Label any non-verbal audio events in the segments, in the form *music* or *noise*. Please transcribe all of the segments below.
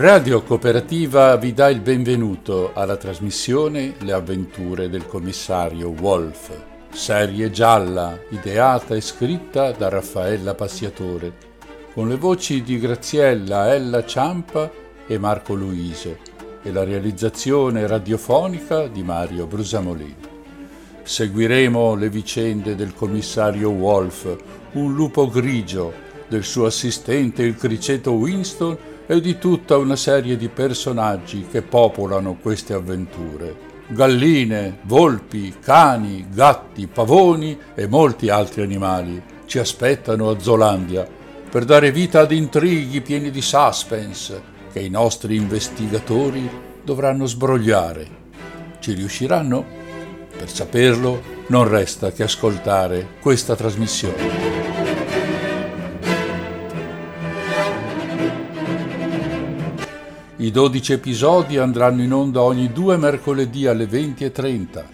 Radio Cooperativa vi dà il benvenuto alla trasmissione Le avventure del commissario Wolf, serie gialla ideata e scritta da Raffaella Passiatore, con le voci di Graziella Ella Ciampa e Marco Luise e la realizzazione radiofonica di Mario Brusamolini. Seguiremo le vicende del commissario Wolf, un lupo grigio, del suo assistente il criceto Winston e di tutta una serie di personaggi che popolano queste avventure. Galline, volpi, cani, gatti, pavoni e molti altri animali ci aspettano a Zolandia per dare vita ad intrighi pieni di suspense che i nostri investigatori dovranno sbrogliare. Ci riusciranno? Per saperlo non resta che ascoltare questa trasmissione. I 12 episodi andranno in onda ogni due mercoledì alle 20.30.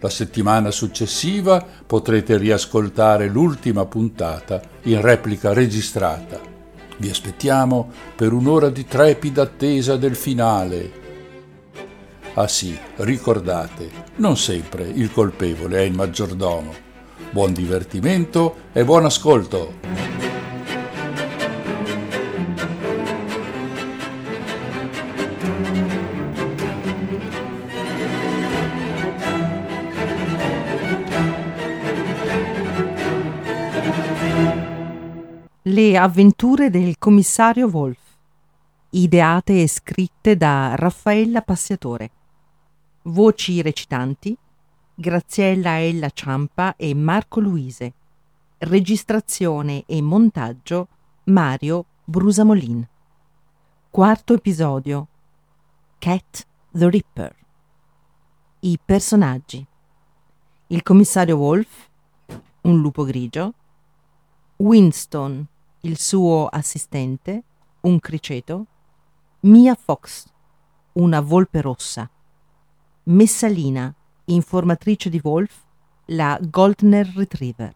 La settimana successiva potrete riascoltare l'ultima puntata in replica registrata. Vi aspettiamo per un'ora di trepida attesa del finale. Ah sì, ricordate, non sempre il colpevole è il maggiordomo. Buon divertimento e buon ascolto! Avventure del commissario Wolf, ideate e scritte da Raffaella Passiatore. Voci recitanti Graziella Ella Ciampa e Marco Luise. Registrazione e montaggio Mario Brusamolin. Quarto episodio Cat the Ripper. I personaggi. Il commissario Wolf, un lupo grigio, Winston, il suo assistente, un criceto, Mia Fox, una volpe rossa, Messalina, informatrice di Wolf, la Goldner Retriever,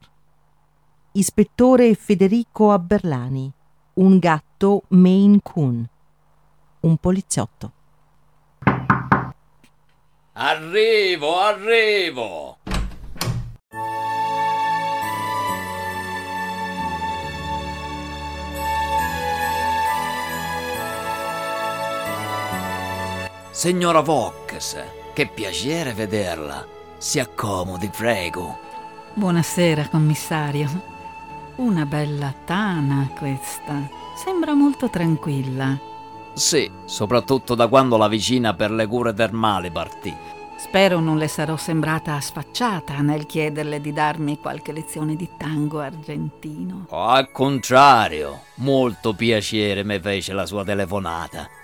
ispettore Federico Abberlani, un gatto Maine Coon, un poliziotto. Arrivo, arrivo! Signora Vox, che piacere vederla. Si accomodi, prego. Buonasera, commissario. Una bella tana questa. Sembra molto tranquilla. Sì, soprattutto da quando la vicina per le cure termali partì. Spero non le sarò sembrata sfacciata nel chiederle di darmi qualche lezione di tango argentino. Al contrario, molto piacere mi fece la sua telefonata.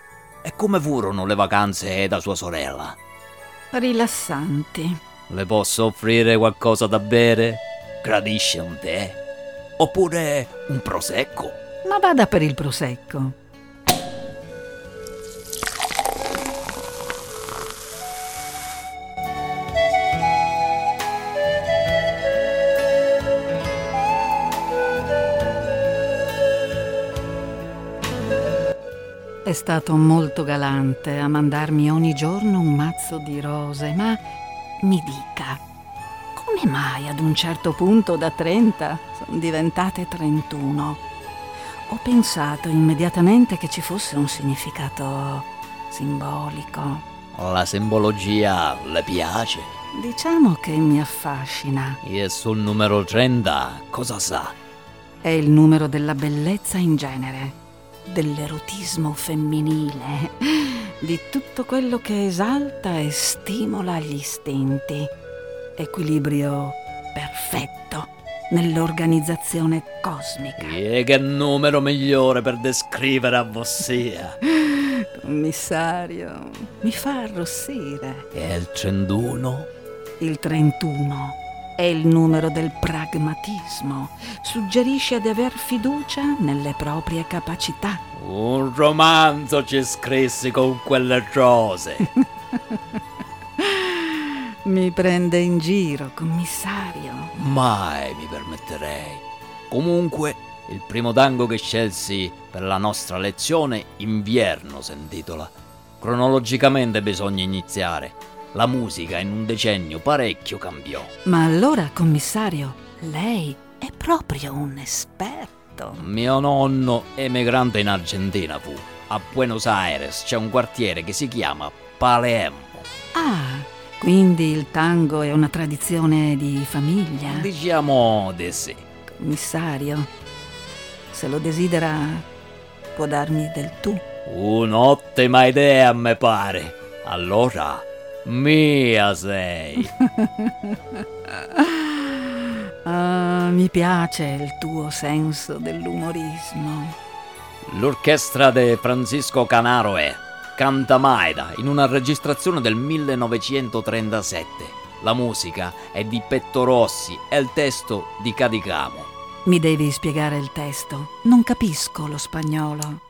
E come furono le vacanze da sua sorella? Rilassanti. Le posso offrire qualcosa da bere? Gradisce un tè? Oppure un prosecco? Ma vada per il prosecco. Stato molto galante a mandarmi ogni giorno un mazzo di rose, ma mi dica, come mai ad un certo punto da 30 sono diventate 31? Ho pensato immediatamente che ci fosse un significato simbolico. La simbologia le piace? Diciamo che mi affascina. E sul numero 30 cosa sa? È il numero della bellezza in genere dell'erotismo femminile, di tutto quello che esalta e stimola gli istinti. Equilibrio perfetto nell'organizzazione cosmica. E che numero migliore per descrivere avvossia? Commissario, mi fa arrossire. E il 31? Il 31 è il numero del pragmatismo. Suggerisce di aver fiducia nelle proprie capacità. Un romanzo ci scrissi con quelle rose. *laughs* mi prende in giro, commissario. Mai mi permetterei. Comunque, Il primo tango che scelsi per la nostra lezione, Invierno si intitola. Cronologicamente bisogna iniziare. La musica in un decennio parecchio cambiò. Ma allora, commissario, lei è proprio un esperto. Mio nonno, emigrante in Argentina, fu. A Buenos Aires c'è un quartiere che si chiama Palermo. Ah, quindi il tango è una tradizione di famiglia. Diciamo di sì. Commissario, se lo desidera, può darmi del tu. Un'ottima idea, me pare. Allora, mia sei. *laughs* Ah, mi piace il tuo senso dell'umorismo. L'orchestra di Francisco Canaro è Canta Maeda in una registrazione del 1937. La musica è di Petto Rossi e il testo di Cadicamo. Mi devi spiegare il testo. Non capisco lo spagnolo.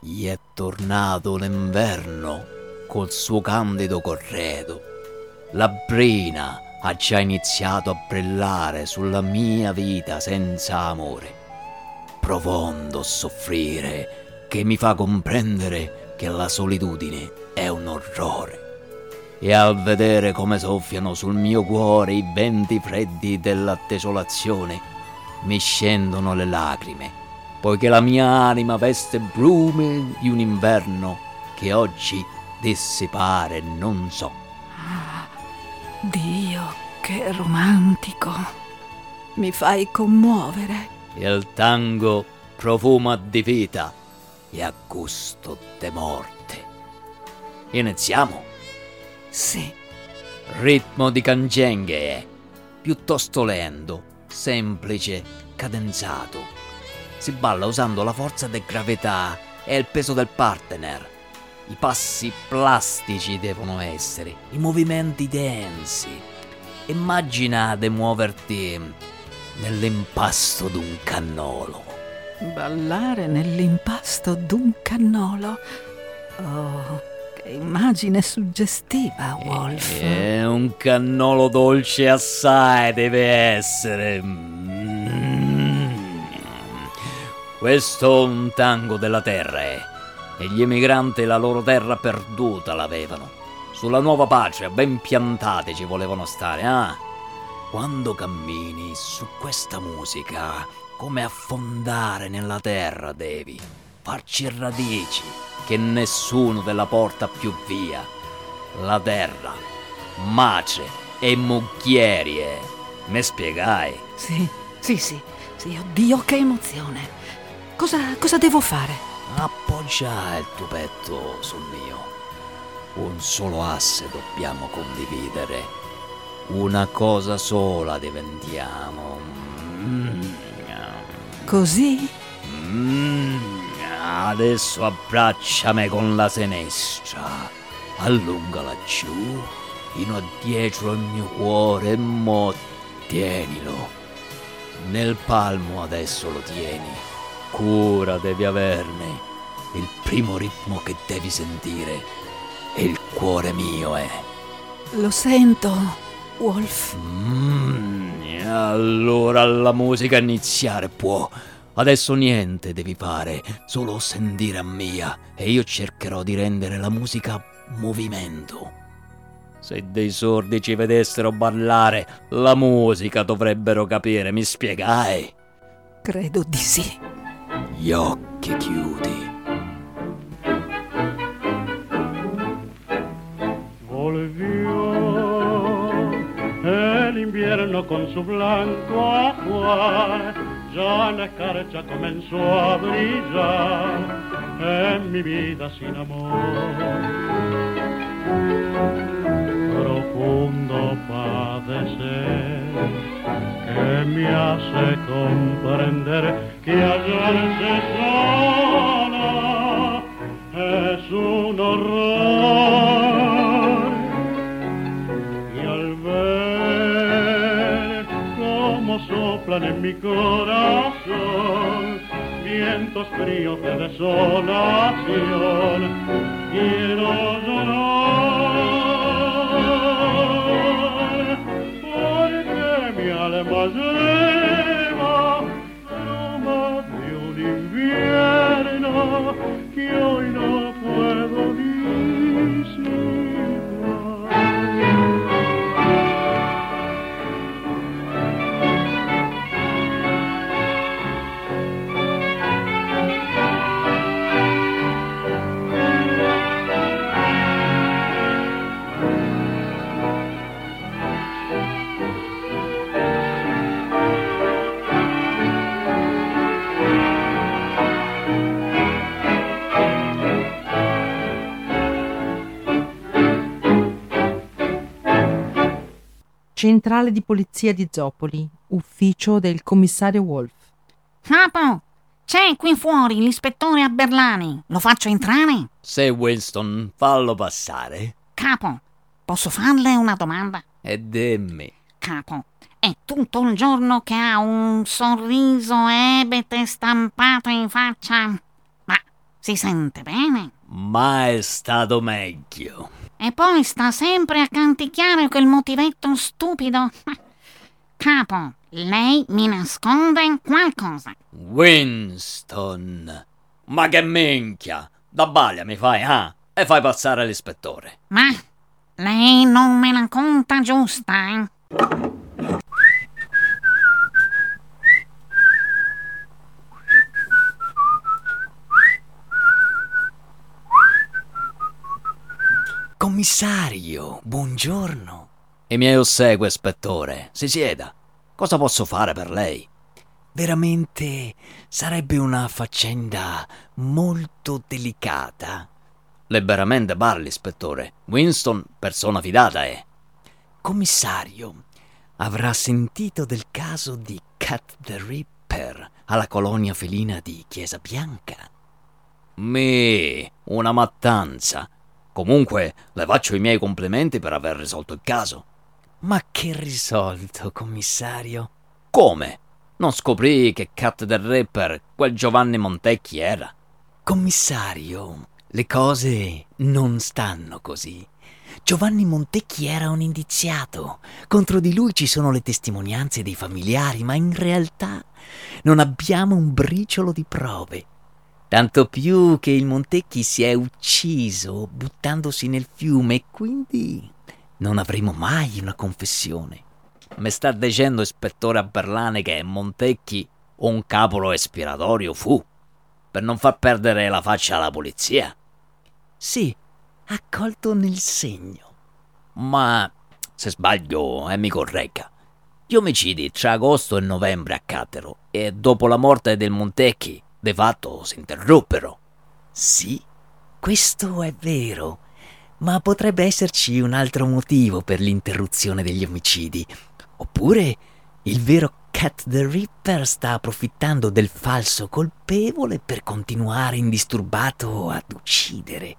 Gli è tornato l'inverno col suo candido corredo. La brina ha già iniziato a brillare sulla mia vita senza amore. Profondo soffrire che mi fa comprendere che la solitudine è un orrore. E al vedere come soffiano sul mio cuore i venti freddi della desolazione, mi scendono le lacrime, poiché la mia anima veste brume di un inverno che oggi dissipare non so. Dio, che romantico. Mi fai commuovere. Il tango profuma di vita e a gusto de morte. Iniziamo. Sì, Ritmo di canzenghe, piuttosto lento, semplice, cadenzato. Si balla usando la forza di gravità e il peso del partner. I passi plastici devono essere, i movimenti densi. Immagina di muoverti nell'impasto d'un cannolo. ballare nell'impasto d'un cannolo. Oh, che immagine suggestiva, Wolf. È un cannolo dolce assai deve essere. Mm. Questo è un tango della terra è. E gli emigranti la loro terra perduta l'avevano. Sulla nuova patria, ben piantati ci volevano stare, ah. Quando cammini su questa musica, come affondare nella terra devi. Farci radici, che nessuno te la porta più via. La terra, mace e mucchierie. Me spiegai? Sì, sì, sì, sì, oddio, che emozione. Cosa, cosa devo fare? Appoggia il tuo petto sul mio. Un solo asse dobbiamo condividere. Una cosa sola diventiamo. Mm. Così? Mm. Adesso abbracciami con la sinistra. Allungala giù, fino a dietro al mio cuore e mo tienilo. Nel palmo adesso lo tieni. Cura devi averne. Il primo ritmo che devi sentire è il cuore mio, eh. Lo sento, Wolf. Mm, allora la musica iniziare può. Adesso niente devi fare, solo sentire a mia e io cercherò di rendere la musica movimento. Se dei sordi ci vedessero ballare, la musica dovrebbero capire, mi spiegai? Credo di sì. Gli occhi chiudi. Volvió el invierno con su blanco ajuar, ya la escarcha comenzó a brillar en mi vida sin amor. Profundo padecer que me hace comprender que hallarse sola es un horror. Y al ver cómo soplan en mi corazón vientos fríos de desolación, quiero llorar faceva Roma un d'inverno che hoy no Centrale di polizia di Zopoli, ufficio del commissario Wolf. Capo, c'è qui fuori l'ispettore Aberlani. Lo faccio entrare? Se Winston, fallo passare. Capo, posso farle una domanda? E dimmi. Capo, è tutto il giorno che ha un sorriso ebete stampato in faccia. Ma si sente bene? Mai è stato meglio. E poi sta sempre a canticchiare quel motivetto stupido. Capo, lei mi nasconde qualcosa. Winston. Ma che minchia! Da baglia mi fai, ah? E fai passare l'ispettore. Ma lei non me la conta giusta, eh? Commissario, buongiorno. I miei ossegue, ispettore. Si sieda. Cosa posso fare per lei? Veramente sarebbe una faccenda molto delicata. Liberamente parli, ispettore. Winston, persona fidata è. Commissario, avrà sentito del caso di Cat the Ripper alla colonia felina di Chiesa Bianca? Me, una mattanza. Comunque, le faccio i miei complimenti per aver risolto il caso. Ma che risolto, commissario? Come? Non scoprì che Cat del Rapper quel Giovanni Montecchi era? Commissario, le cose non stanno così. Giovanni Montecchi era un indiziato. Contro di lui ci sono le testimonianze dei familiari, ma in realtà non abbiamo un briciolo di prove. Tanto più che il Montecchi si è ucciso buttandosi nel fiume e quindi non avremo mai una confessione. Mi sta dicendo ispettore Aberlane che Montecchi un capolo espiratorio fu per non far perdere la faccia alla polizia? Sì, ha colto nel segno. Ma se sbaglio e mi corregga. Gli omicidi tra agosto e novembre accaddero e dopo la morte del Montecchi de fatto si interruppero. Sì, questo è vero, ma potrebbe esserci un altro motivo per l'interruzione degli omicidi. Oppure il vero Cat the Ripper sta approfittando del falso colpevole per continuare indisturbato ad uccidere.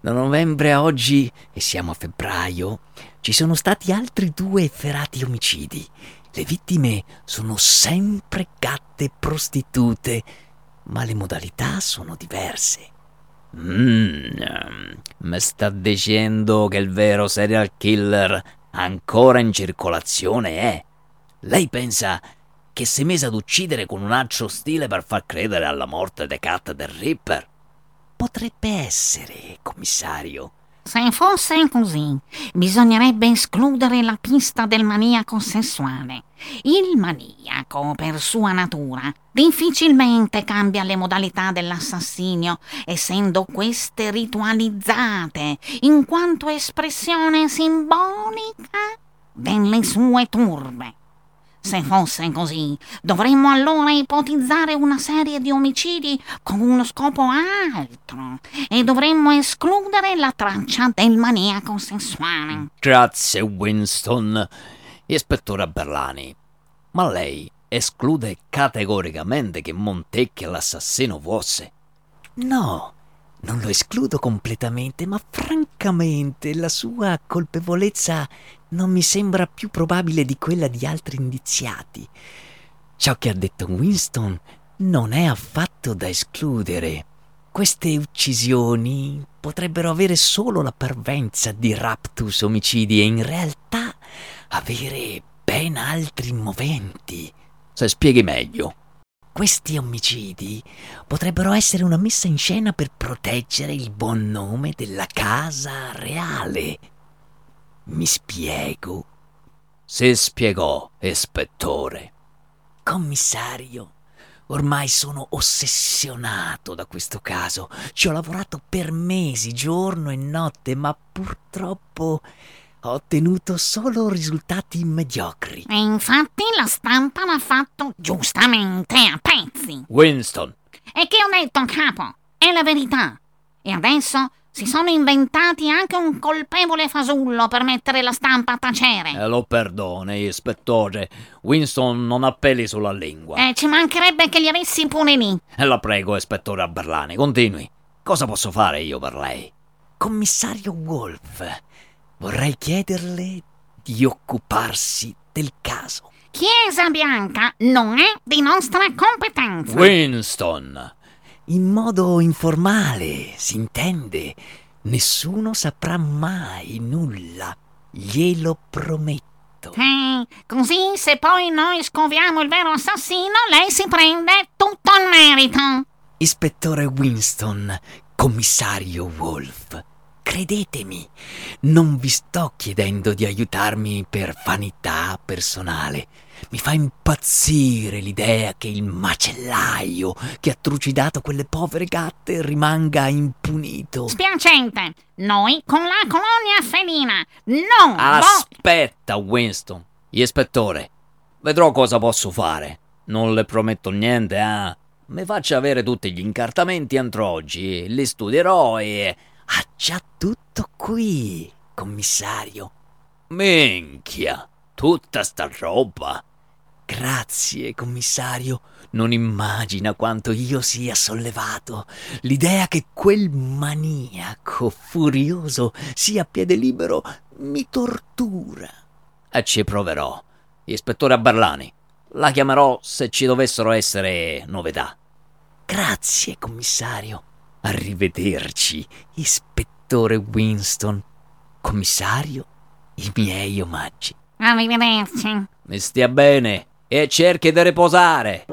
Da novembre a oggi, e siamo a febbraio, ci sono stati altri due efferati omicidi. Le vittime sono sempre gatte prostitute ma le modalità sono diverse. Mmm, mi sta dicendo che il vero serial killer ancora in circolazione è? Lei pensa che si è messa ad uccidere con un altro stile per far credere alla morte di Cat del Ripper? Potrebbe essere, commissario. Se fosse così, bisognerebbe escludere la pista del maniaco sessuale. Il maniaco, per sua natura, difficilmente cambia le modalità dell'assassinio, essendo queste ritualizzate, in quanto espressione simbolica delle sue turbe. Se fosse così, dovremmo allora ipotizzare una serie di omicidi con uno scopo altro e dovremmo escludere la traccia del maniaco sessuale. Grazie, Winston. Ispettore Berlani, ma lei esclude categoricamente che Montecchi l'assassino fosse? No, non lo escludo completamente, ma francamente la sua colpevolezza non mi sembra più probabile di quella di altri indiziati. Ciò che ha detto Winston non è affatto da escludere. Queste uccisioni potrebbero avere solo la parvenza di raptus omicidi e in realtà avere ben altri moventi. Se spieghi meglio. Questi omicidi potrebbero essere una messa in scena per proteggere il buon nome della casa reale. Mi spiego? Si spiegò, ispettore. Commissario, ormai sono ossessionato da questo caso. Ci ho lavorato per mesi, giorno e notte, ma purtroppo ho ottenuto solo risultati mediocri. E infatti la stampa l'ha fatto giustamente a pezzi. Winston, E che ho detto, capo? È la verità. E adesso si sono inventati anche un colpevole fasullo per mettere la stampa a tacere. eh, lo perdoni, ispettore. Winston non ha peli sulla lingua. E ci mancherebbe che li avessi pure lì. E la prego, ispettore Aberlani, continui. Cosa posso fare io per lei? Commissario Wolf, vorrei chiederle di occuparsi del caso. Chiesa Bianca non è di nostra competenza. Winston! In modo informale, si intende. Nessuno saprà mai nulla. Glielo prometto. Eh, così se poi noi scoviamo il vero assassino, lei si prende tutto il merito. Ispettore Winston, commissario Wolf, credetemi, non vi sto chiedendo di aiutarmi per vanità personale. Mi fa impazzire l'idea che il macellaio che ha trucidato quelle povere gatte rimanga impunito. Spiacente, noi con la colonia felina non Aspetta, Winston. Ispettore, vedrò cosa posso fare. Non le prometto niente, ah. Mi faccia avere tutti gli incartamenti entro oggi, li studierò e... Ha già tutto qui, commissario. Minchia, tutta sta roba. Grazie, commissario. Non immagina quanto io sia sollevato. L'idea che quel maniaco furioso sia a piede libero mi tortura. E ci proverò. Ispettore Barlani, la chiamerò se ci dovessero essere novità. Grazie, commissario. Arrivederci, ispettore Winston. Commissario, i miei omaggi. Arrivederci. Mi stia bene e cerchi di riposare.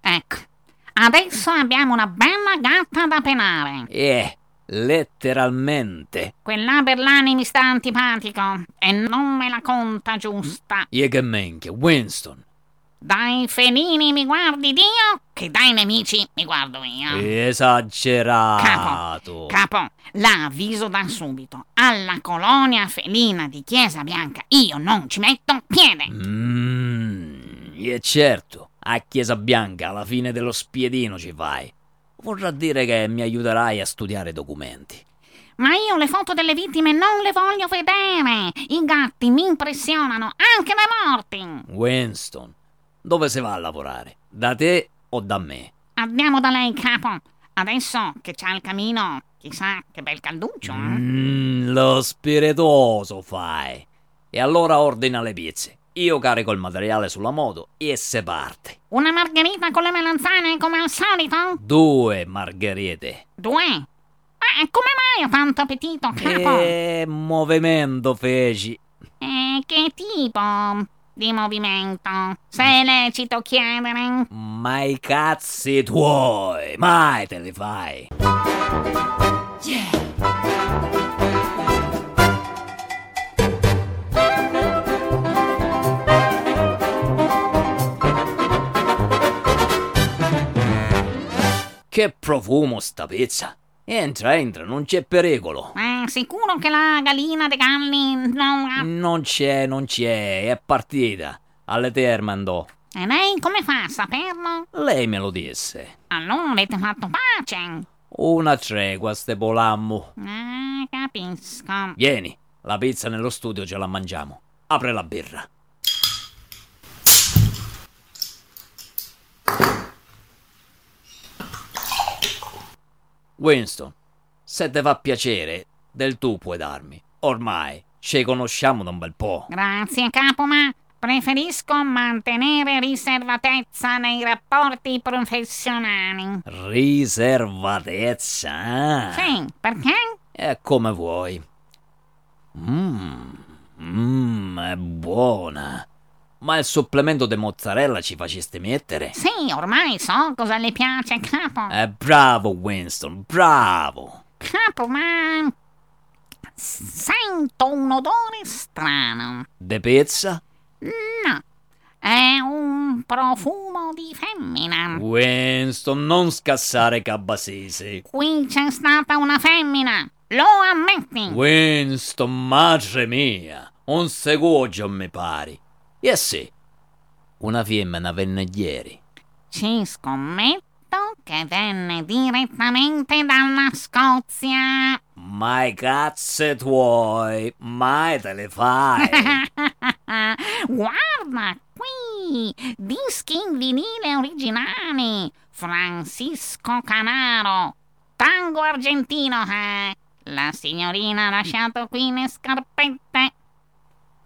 Ecco, adesso abbiamo una bella gatta da penare. Eh, letteralmente. Quella Berlani mi sta antipatico e non me la conta giusta. E che minchia, Winston. Dai felini mi guardi Dio, che dai nemici mi guardo io. Esagerato. Capo, la avviso da subito. Alla colonia felina di Chiesa Bianca io non ci metto piede. Mmm, e certo, a Chiesa Bianca alla fine dello spiedino ci fai. Vorrà dire che mi aiuterai a studiare i documenti. Ma io le foto delle vittime non le voglio vedere. I gatti mi impressionano, anche le morti. Winston, dove si va a lavorare? Da te o da me? Andiamo da lei, capo. Adesso che c'ha il camino, chissà che bel calduccio. eh? Mmm, lo spiritoso fai. E allora ordina le pizze. Io carico il materiale sulla moto e se parte. Una margherita con le melanzane come al solito? Due margherite. Due? Ma come mai ho tanto appetito, capo? E movimento feci. E che tipo di movimento? Se è lecito chiedere. Ma i cazzi tuoi, mai te li fai. Che profumo sta pizza. Entra, entra, non c'è pericolo. È sicuro che la gallina dei galli non. Non c'è, non c'è, è partita. Alle terme andò. E lei come fa a saperlo? Lei me lo disse. Allora avete fatto pace. Una tregua, ste polammo. Ah, capisco. Vieni, la pizza nello studio ce la mangiamo. Apre la birra. Winston, se te fa piacere, del tu puoi darmi. Ormai ci conosciamo da un bel po'. Grazie, capo, ma preferisco mantenere riservatezza nei rapporti professionali. Riservatezza. Sì, perché? È come vuoi. Mmm, mmm, è buona. Ma il supplemento di mozzarella ci faceste mettere? Sì, ormai so cosa le piace, capo. Eh, bravo Winston, bravo. Capo, ma... Sento un odore strano. De pizza? No, è un profumo di femmina. Winston, non scassare Cabasese. Qui c'è stata una femmina, lo ammetti? Winston, madre mia, un segugio mi pare. E sì, una femmina venne ieri. Ci scommetto che venne direttamente dalla Scozia. Ma i cazzi tuoi, mai te le fai. *laughs* Guarda qui, dischi in vinile originali. Francisco Canaro, tango argentino, eh. La signorina ha lasciato qui le scarpette.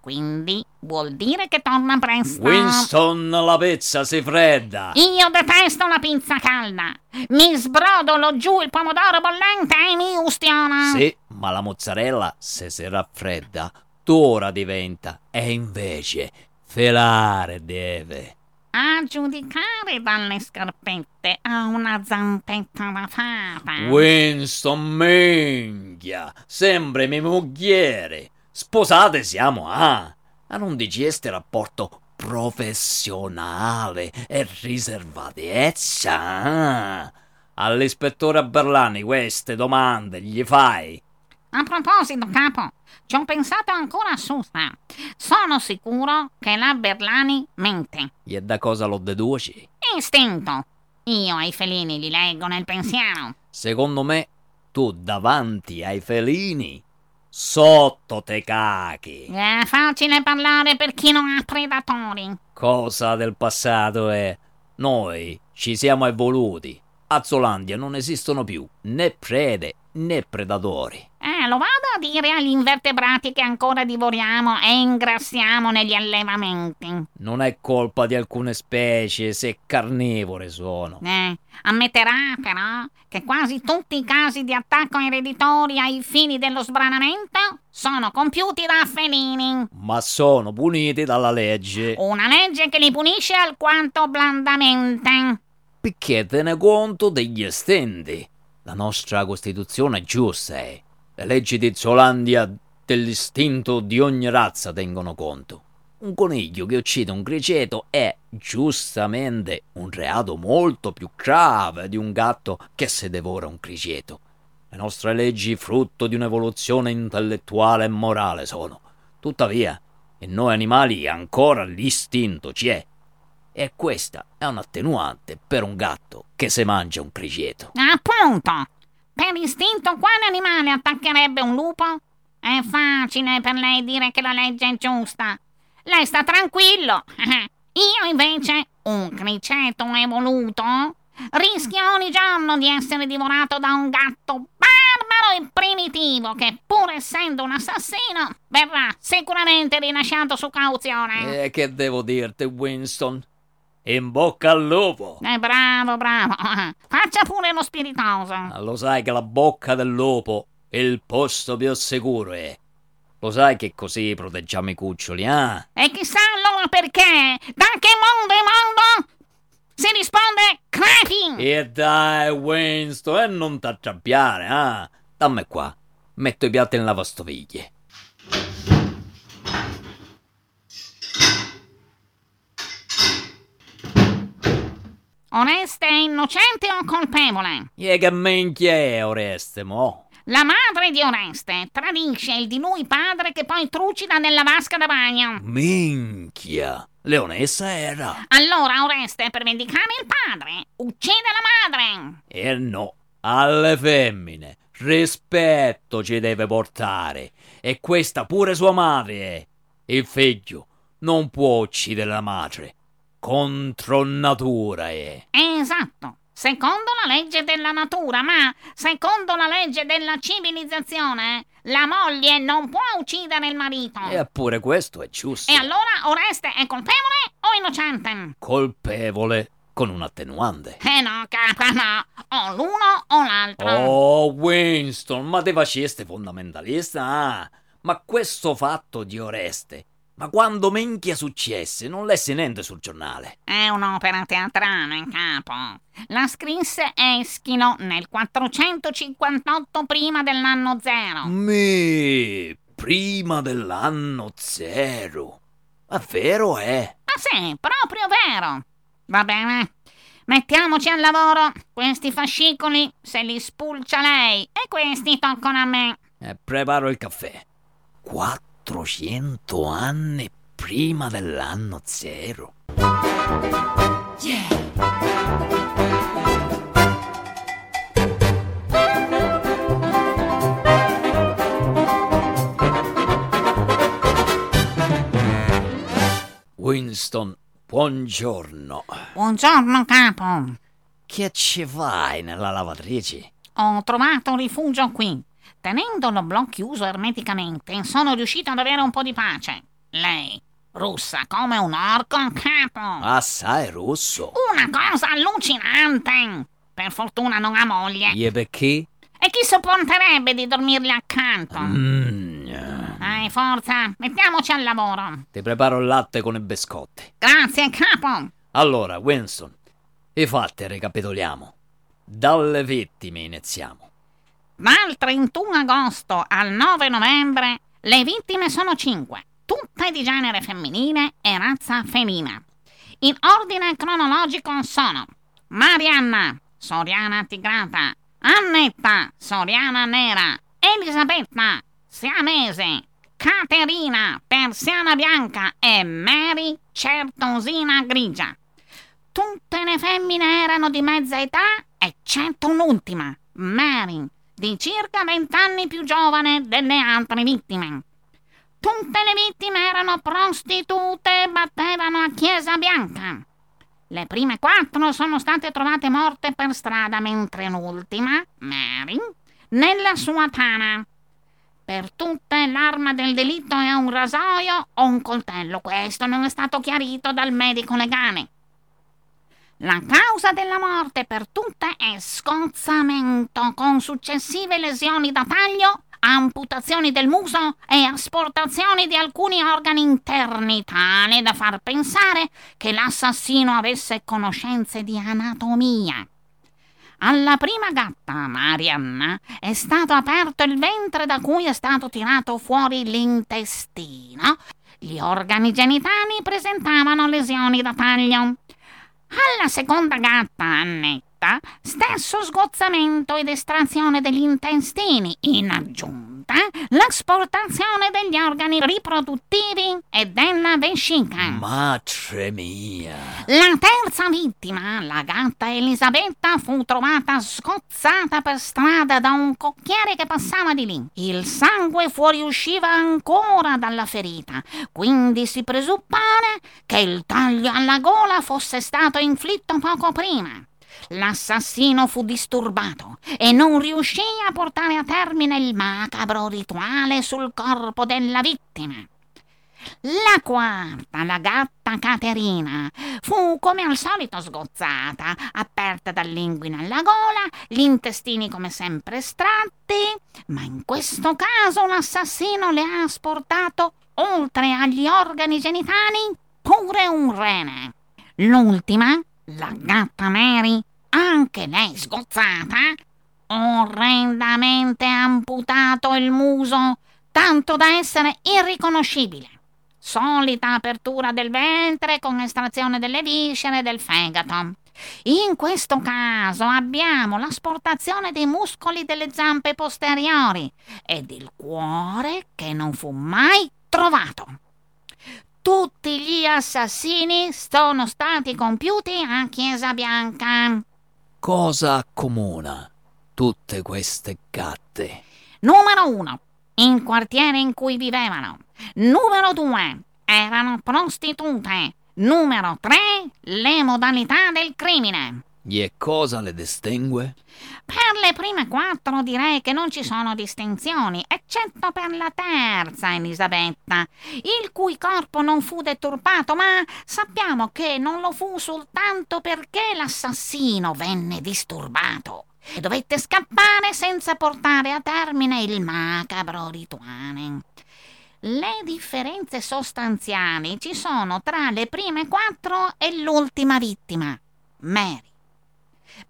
Quindi vuol dire che torna presto. Winston, la pizza si fredda. Io detesto la pizza calda. Mi sbrodolo giù il pomodoro bollente e mi ustiona. Sì, ma la mozzarella, se si raffredda, dura diventa. E invece, felare deve. A giudicare dalle scarpette ha una zampetta da fata. Winston, minchia, sembra mio mogliere. Sposate siamo, ah! Ma non dici este rapporto professionale e riservatezza, ah? All'ispettore Berlani queste domande gli fai? A proposito, capo, ci ho pensato ancora su. sta. Sono sicuro che la Berlani mente. E da cosa lo deduci? Istinto. Io ai felini li leggo nel pensiero. Secondo me, tu davanti ai felini, sotto te cachi. È facile parlare per chi non ha predatori. Cosa del passato è? Noi ci siamo evoluti. A Zolandia non esistono più né prede né predatori. Eh, lo vado a dire agli invertebrati che ancora divoriamo e ingrassiamo negli allevamenti. Non è colpa di alcune specie se carnivore sono. Eh, ammetterà però che quasi tutti i casi di attacco ereditorio ai fini dello sbranamento sono compiuti da felini. Ma sono puniti dalla legge. Una legge che li punisce alquanto blandamente. Perché tiene conto degli estendi. La nostra Costituzione è giusta, eh. Le leggi di Zolandia dell'istinto di ogni razza tengono conto. Un coniglio che uccide un criceto è giustamente un reato molto più grave di un gatto che se devora un criceto. Le nostre leggi, frutto di un'evoluzione intellettuale e morale, sono. Tuttavia, in noi animali ancora l'istinto ci è. E questa è un attenuante per un gatto che se mangia un criceto. Appunto! Per istinto quale animale attaccherebbe un lupo? È facile per lei dire che la legge è giusta. Lei sta tranquillo. *laughs* Io invece, un criceto evoluto, rischio ogni giorno di essere divorato da un gatto barbaro e primitivo che, pur essendo un assassino, verrà sicuramente rilasciato su cauzione. E che devo dirti, Winston? In bocca al lupo! Eh, bravo, bravo. *laughs* Faccia pure lo spiritoso. Ma lo sai che la bocca del lupo è il posto più sicuro è. Lo sai che così proteggiamo i cuccioli, eh? E chissà allora perché? Da che mondo è mondo? Si risponde crepi! E dai, Winston, e non t'arrabbiare, eh? Dammi qua. Metto i piatti in lavastoviglie. Oneste e innocente o colpevole? E che minchia è Oreste, mo? La madre di Oreste tradisce il di lui padre che poi trucida nella vasca da bagno. Minchia! Leonessa era. Allora Oreste, per vendicare il padre, uccide la madre. E no, alle femmine. Rispetto ci deve portare. E questa pure sua madre è. Il figlio non può uccidere la madre. Contro natura è. Esatto. Secondo la legge della natura, ma secondo la legge della civilizzazione, la moglie non può uccidere il marito. Eppure questo è giusto. E allora Oreste è colpevole o innocente? Colpevole con un attenuante. Eh no, capa, no. O l'uno o l'altro. Oh, Winston, ma te faceste fondamentalista? ah? Ma questo fatto di Oreste Ma quando minchia successe? Non lessi niente sul giornale. È un'opera teatrale, in capo. La scrisse Eschilo nel 458 prima dell'anno zero. Mi, prima dell'anno zero. Ma vero è? Ah sì, proprio vero. Va bene. Mettiamoci al lavoro. Questi fascicoli se li spulcia lei e questi toccano a me. E preparo il caffè. 400 anni prima dell'anno zero. Winston, buongiorno. Buongiorno, capo. Che ci fai nella lavatrice? Ho trovato rifugio qui. Tenendo l'oblò chiuso ermeticamente, sono riuscito ad avere un po' di pace. Lei, russa come un orco, capo. Assai russo. Una cosa allucinante. Per fortuna non ha moglie. E perché? E chi sopporterebbe di dormirgli accanto? Mm, Dai, forza, mettiamoci al lavoro. ti preparo il latte con i biscotti. Grazie, capo. Allora, Winston, i fatti ricapitoliamo. Dalle vittime iniziamo. Dal 31 agosto al 9 novembre le vittime sono 5, tutte di genere femminile e razza felina. In ordine cronologico sono Marianna, Soriana tigrata, Annetta, Soriana nera, Elisabetta, siamese, Caterina, persiana bianca e Mary, certosina grigia. Tutte le femmine erano di mezza età, eccetto un'ultima, Mary, di circa vent'anni più giovane delle altre vittime. Tutte le vittime erano prostitute e battevano a Chiesa Bianca. Le prime quattro sono state trovate morte per strada, mentre l'ultima, Mary, nella sua tana. Per tutte l'arma del delitto è un rasoio o un coltello. Questo non è stato chiarito dal medico legale. La causa della morte per tutte è scozzamento con successive lesioni da taglio, amputazioni del muso e asportazioni di alcuni organi interni, tale da far pensare che l'assassino avesse conoscenze di anatomia. Alla prima gatta, Marianna, è stato aperto il ventre da cui è stato tirato fuori l'intestino. Gli organi genitali presentavano lesioni da taglio. Alla seconda gatta, Annetta, stesso sgozzamento ed estrazione degli intestini. In aggiunta, l'asportazione degli organi riproduttivi e della vescica. Madre mia. La terza vittima, la gatta Elisabetta, fu trovata scozzata per strada da un cocchiere che passava di lì. Il sangue fuoriusciva ancora dalla ferita, quindi si presuppone che il taglio alla gola fosse stato inflitto poco prima. L'assassino fu disturbato e non riuscì a portare a termine il macabro rituale sul corpo della vittima. La quarta, la gatta Caterina, fu come al solito sgozzata, aperta dall'inguine alla gola, gli intestini come sempre estratti, ma in questo caso l'assassino le ha asportato, oltre agli organi genitali, pure un rene. L'ultima, la gatta Mary, anche lei sgozzata, orrendamente amputato il muso, tanto da essere irriconoscibile. Solita apertura del ventre con estrazione delle viscere e del fegato. In questo caso abbiamo l'asportazione dei muscoli delle zampe posteriori ed il cuore che non fu mai trovato. Tutti gli assassini sono stati compiuti a Chiesa Bianca. Cosa accomuna tutte queste gatte? Numero 1. Il quartiere in cui vivevano. Numero 2. Erano prostitute. Numero 3. Le modalità del crimine. E cosa le distingue? Per le prime quattro direi che non ci sono distinzioni, eccetto per la terza, Elisabetta, il cui corpo non fu deturpato, ma sappiamo che non lo fu soltanto perché l'assassino venne disturbato e dovette scappare senza portare a termine il macabro rituale. Le differenze sostanziali ci sono tra le prime quattro e l'ultima vittima, Mary.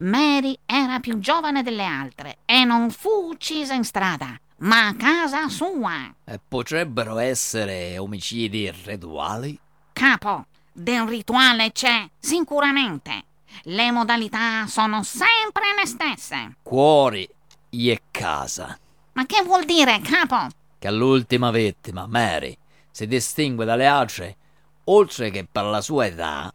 Mary era più giovane delle altre e non fu uccisa in strada, ma a casa sua. E potrebbero essere omicidi rituali? Capo, del rituale c'è sicuramente. Le modalità sono sempre le stesse. Cuori e casa. Ma che vuol dire, capo? Che l'ultima vittima, Mary, si distingue dalle altre, oltre che per la sua età,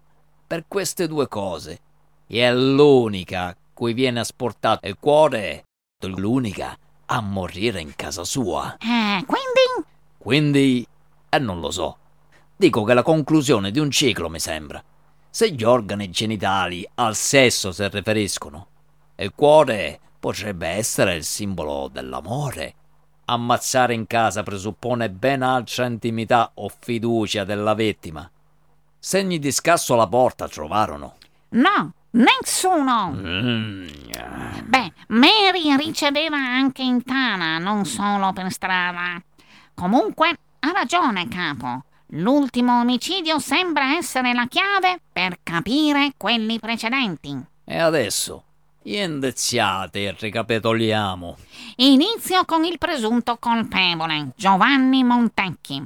per queste due cose. E è l'unica cui viene asportato il cuore, l'unica a morire in casa sua. Eh, quindi? Quindi, eh, non lo so. Dico che è la conclusione di un ciclo, mi sembra. Se gli organi genitali al sesso si riferiscono, il cuore potrebbe essere il simbolo dell'amore. Ammazzare in casa presuppone ben altra intimità o fiducia della vittima. Segni di scasso alla porta trovarono. No, nessuno. Mm. Beh, Mary riceveva anche in tana, non solo per strada. Comunque, ha ragione, capo. L'ultimo omicidio sembra essere la chiave per capire quelli precedenti. E adesso, indiziate e ricapitoliamo. Inizio con il presunto colpevole, Giovanni Montecchi.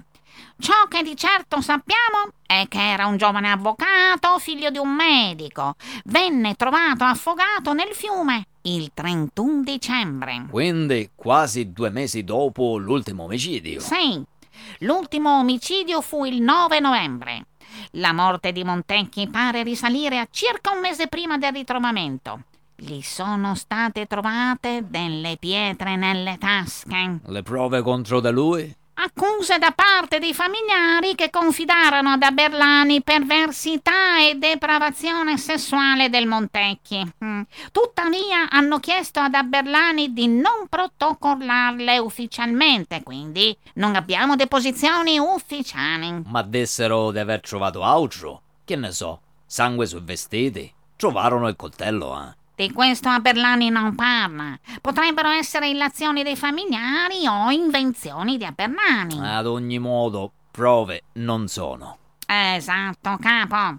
Ciò che di certo sappiamo è che era un giovane avvocato, figlio di un medico. Venne trovato affogato nel fiume il 31 dicembre. Quindi quasi due mesi dopo l'ultimo omicidio. Sì, l'ultimo omicidio fu il 9 novembre. La morte di Montecchi pare risalire a circa un mese prima del ritrovamento. Gli sono state trovate delle pietre nelle tasche. Le prove contro di lui? Accuse da parte dei familiari che confidarono ad Aberlani perversità e depravazione sessuale del Montecchi. Mm. Tuttavia hanno chiesto ad Aberlani di non protocollarle ufficialmente, quindi non abbiamo deposizioni ufficiali. Ma dissero di aver trovato altro. Che ne so, sangue sui vestiti. Trovarono il coltello, eh. Di questo Aberlani non parla. Potrebbero essere illazioni dei familiari o invenzioni di Aberlani. Ad ogni modo, prove non sono. Esatto, capo.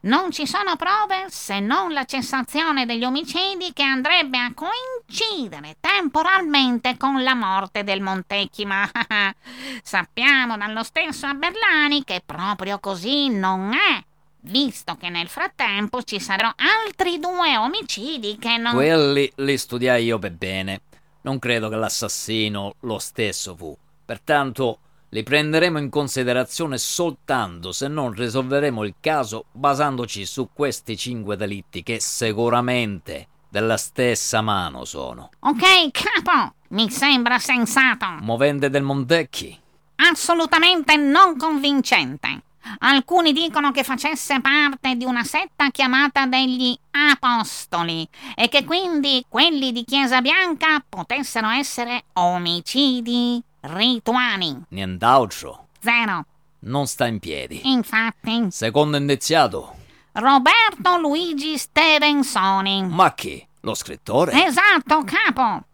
Non ci sono prove se non la cessazione degli omicidi che andrebbe a coincidere temporalmente con la morte del Montecchi, ma *laughs* sappiamo dallo stesso Aberlani che proprio così non è visto che nel frattempo ci saranno altri due omicidi che non... Quelli li studiai io per bene. Non credo che l'assassino lo stesso fu. Pertanto li prenderemo in considerazione soltanto se non risolveremo il caso basandoci su questi cinque delitti che sicuramente della stessa mano sono. Ok, capo, mi sembra sensato. Movente del Montecchi? Assolutamente non convincente. Alcuni dicono che facesse parte di una setta chiamata degli Apostoli e che quindi quelli di Chiesa Bianca potessero essere omicidi rituali. Nient'altro. Zero. Non sta in piedi. Infatti. Secondo indiziato. Roberto Luigi Stevensoni. Ma chi? Lo scrittore? Esatto, capo.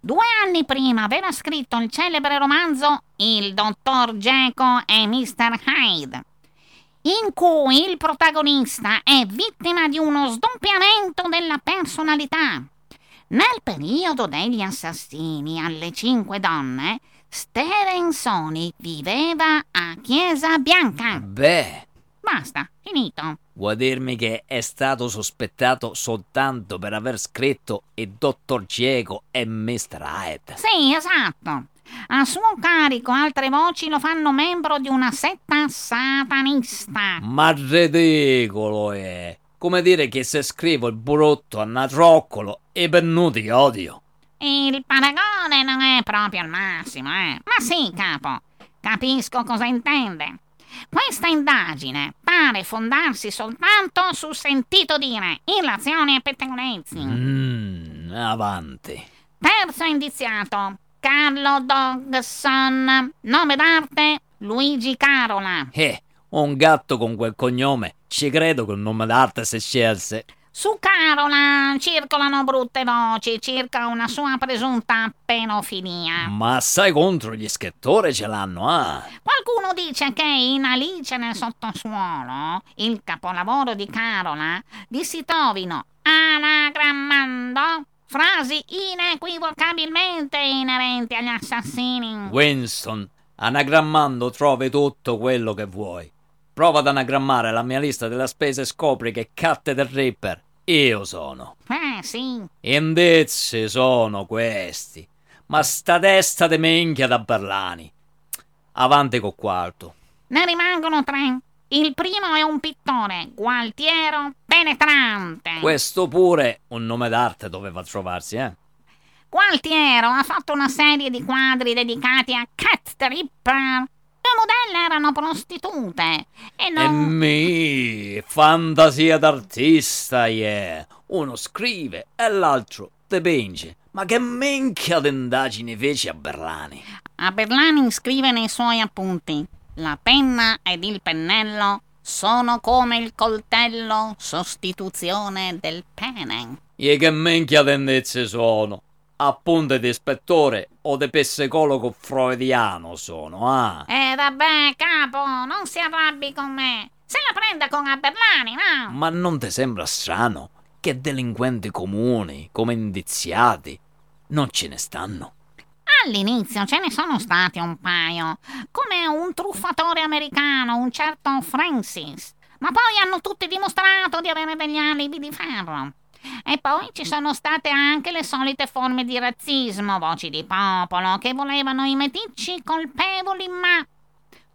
Due anni prima aveva scritto il celebre romanzo Il dottor Jekyll e Mr. Hyde in cui il protagonista è vittima di uno sdoppiamento della personalità. Nel periodo degli assassini alle cinque donne, Stevensoni viveva a Chiesa Bianca. Beh. Basta, finito. Vuoi dirmi che è stato sospettato soltanto per aver scritto Il dottor Cieco e Mr. Hyde? Sì, esatto. A suo carico altre voci lo fanno membro di una setta satanista. Ma ridicolo è! Come dire che se scrivo il brutto a natroccolo e pennuti odio. Il paragone non è proprio il massimo, eh. Ma sì, capo. Capisco cosa intende. Questa indagine pare fondarsi soltanto su sentito dire, illazioni e pettegolezzi. Mmm, avanti. Terzo indiziato, Carlo Dogson. Nome d'arte Luigi Carola. Eh, un gatto con quel cognome. Ci credo che il nome d'arte si scelse. Su Carola circolano brutte voci circa una sua presunta pedofilia. Ma sai contro gli scrittori ce l'hanno, ah? Qualcuno dice che in Alice nel sottosuolo, il capolavoro di Carola, vi si trovino anagrammando frasi inequivocabilmente inerenti agli assassini. Winston, anagrammando trovi tutto quello che vuoi. Prova ad anagrammare la mia lista delle spese e scopri che Catte del Ripper io sono. Eh sì, Indizi sono questi. Ma sta testa di minchia da Berlani. Avanti con quarto. ne rimangono tre. Il primo è un pittore, Gualtiero Penetrante. Questo pure un nome d'arte doveva trovarsi, eh? Gualtiero ha fatto una serie di quadri dedicati a Cat the Ripper. Le modelle erano prostitute e E non... mi, fantasia d'artista, yeah. Uno scrive e l'altro dipinge. Ma che minchia d'indagini feci a Berlani? A Berlani scrive nei suoi appunti: La penna ed il pennello sono come il coltello, sostituzione del pene. E che minchia d'indizi sono? Appunti di ispettore o di psicologo freudiano sono, ah? E vabbè, capo, non si arrabbi con me. Se la prenda con a Berlani, no? Ma non ti sembra strano che delinquenti comuni, come indiziati, non ce ne stanno? All'inizio ce ne sono stati un paio, come un truffatore americano, un certo Francis. Ma poi hanno tutti dimostrato di avere degli alibi di ferro. E poi ci sono state anche le solite forme di razzismo, voci di popolo, che volevano i meticci colpevoli, ma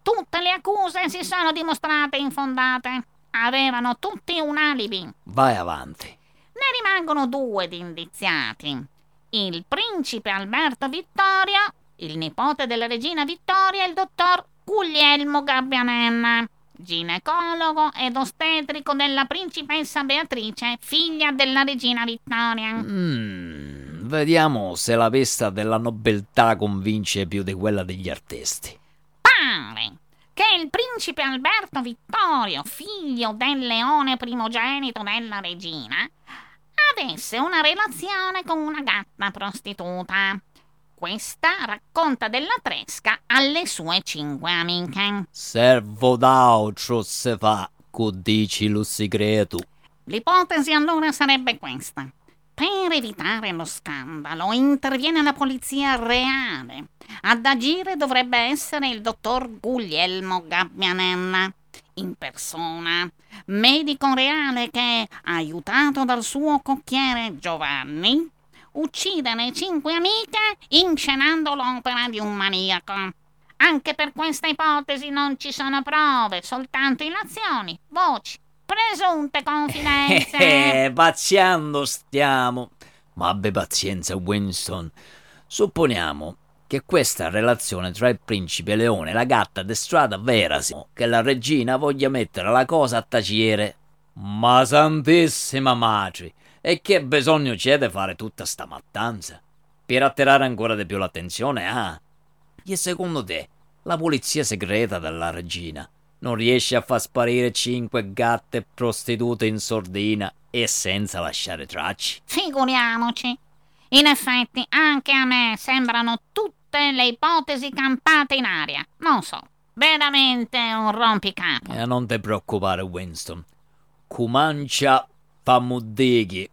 tutte le accuse si sono dimostrate infondate. Avevano tutti un alibi. Vai avanti. Ne rimangono due di indiziati. Il principe Alberto Vittorio, il nipote della regina Vittoria e il dottor Guglielmo Gabbianenna, ginecologo ed ostetrico della principessa Beatrice, figlia della regina Vittoria. Mm, vediamo se la vista della nobiltà convince più di quella degli artisti. Pare che il principe Alberto Vittorio, figlio del leone primogenito della regina, avesse una relazione con una gatta prostituta. Questa racconta della tresca alle sue cinque amiche. Servo d'altro se fa, dici lo segreto. L'ipotesi allora sarebbe questa. Per evitare lo scandalo interviene la polizia reale. Ad agire dovrebbe essere il dottor Guglielmo Gabbianenna, in persona, medico reale che, aiutato dal suo cocchiere Giovanni, uccide le cinque amiche inscenando l'opera di un maniaco. Anche per questa ipotesi non ci sono prove, soltanto illazioni, voci, presunte confidenze. *laughs* Eh, pazziando stiamo. Ma abbi pazienza, Winston. Supponiamo che questa relazione tra il principe Leone e la gatta de strada vera sia, che la regina voglia mettere la cosa a tacere. Ma santissima madre, e che bisogno c'è di fare tutta sta mattanza? Per attirare ancora di più l'attenzione, ah? E secondo te, la polizia segreta della regina non riesce a far sparire cinque gatte prostitute in sordina e senza lasciare tracce? Figuriamoci. In effetti, anche a me sembrano tutte le ipotesi campate in aria. Non so, veramente un rompicapo. E non ti preoccupare, Winston. Comancia famuddighi.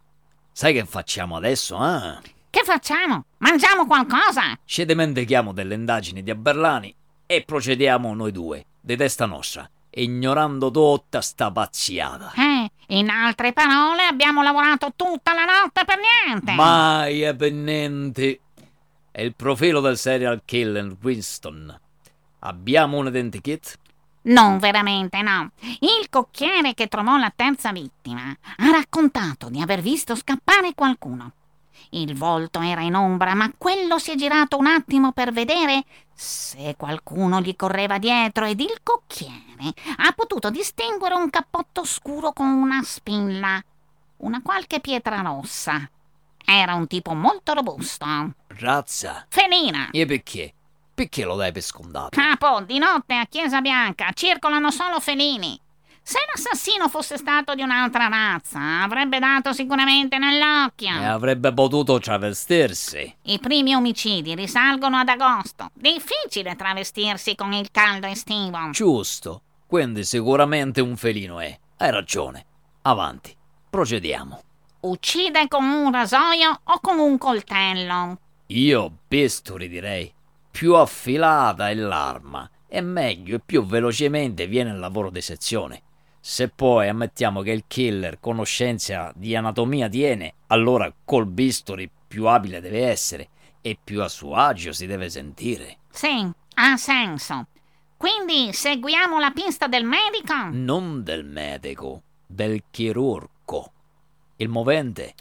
Sai che facciamo adesso, eh? Che facciamo? Mangiamo qualcosa? Ci dimentichiamo delle indagini di Aberlani e procediamo noi due, di testa nostra, ignorando tutta sta pazziata. Eh, in altre parole, abbiamo lavorato tutta la notte per niente. Mai e per niente. È il profilo del serial killer Winston. Abbiamo un identikit? Non veramente, no. Il cocchiere che trovò la terza vittima ha raccontato di aver visto scappare qualcuno. Il volto era in ombra, ma quello si è girato un attimo per vedere se qualcuno gli correva dietro ed il cocchiere ha potuto distinguere un cappotto scuro con una spilla, una qualche pietra rossa. Era un tipo molto robusto. Razza. Felina. E perché? Perché lo dai per scontato? Capo, di notte a Chiesa Bianca circolano solo felini. Se l'assassino fosse stato di un'altra razza, avrebbe dato sicuramente nell'occhio. E avrebbe potuto travestirsi. I primi omicidi risalgono ad agosto. Difficile travestirsi con il caldo estivo. Giusto. Quindi sicuramente un felino è. Hai ragione. Avanti. Procediamo. Uccide con un rasoio o con un coltello. Io bisturi direi. Più affilata è l'arma e meglio e più velocemente viene il lavoro di sezione. Se poi ammettiamo che il killer conoscenza di anatomia tiene, allora col bisturi più abile deve essere e più a suo agio si deve sentire. Sì, ha senso. Quindi seguiamo la pista del medico? Non del medico, del chirurgo. Il movente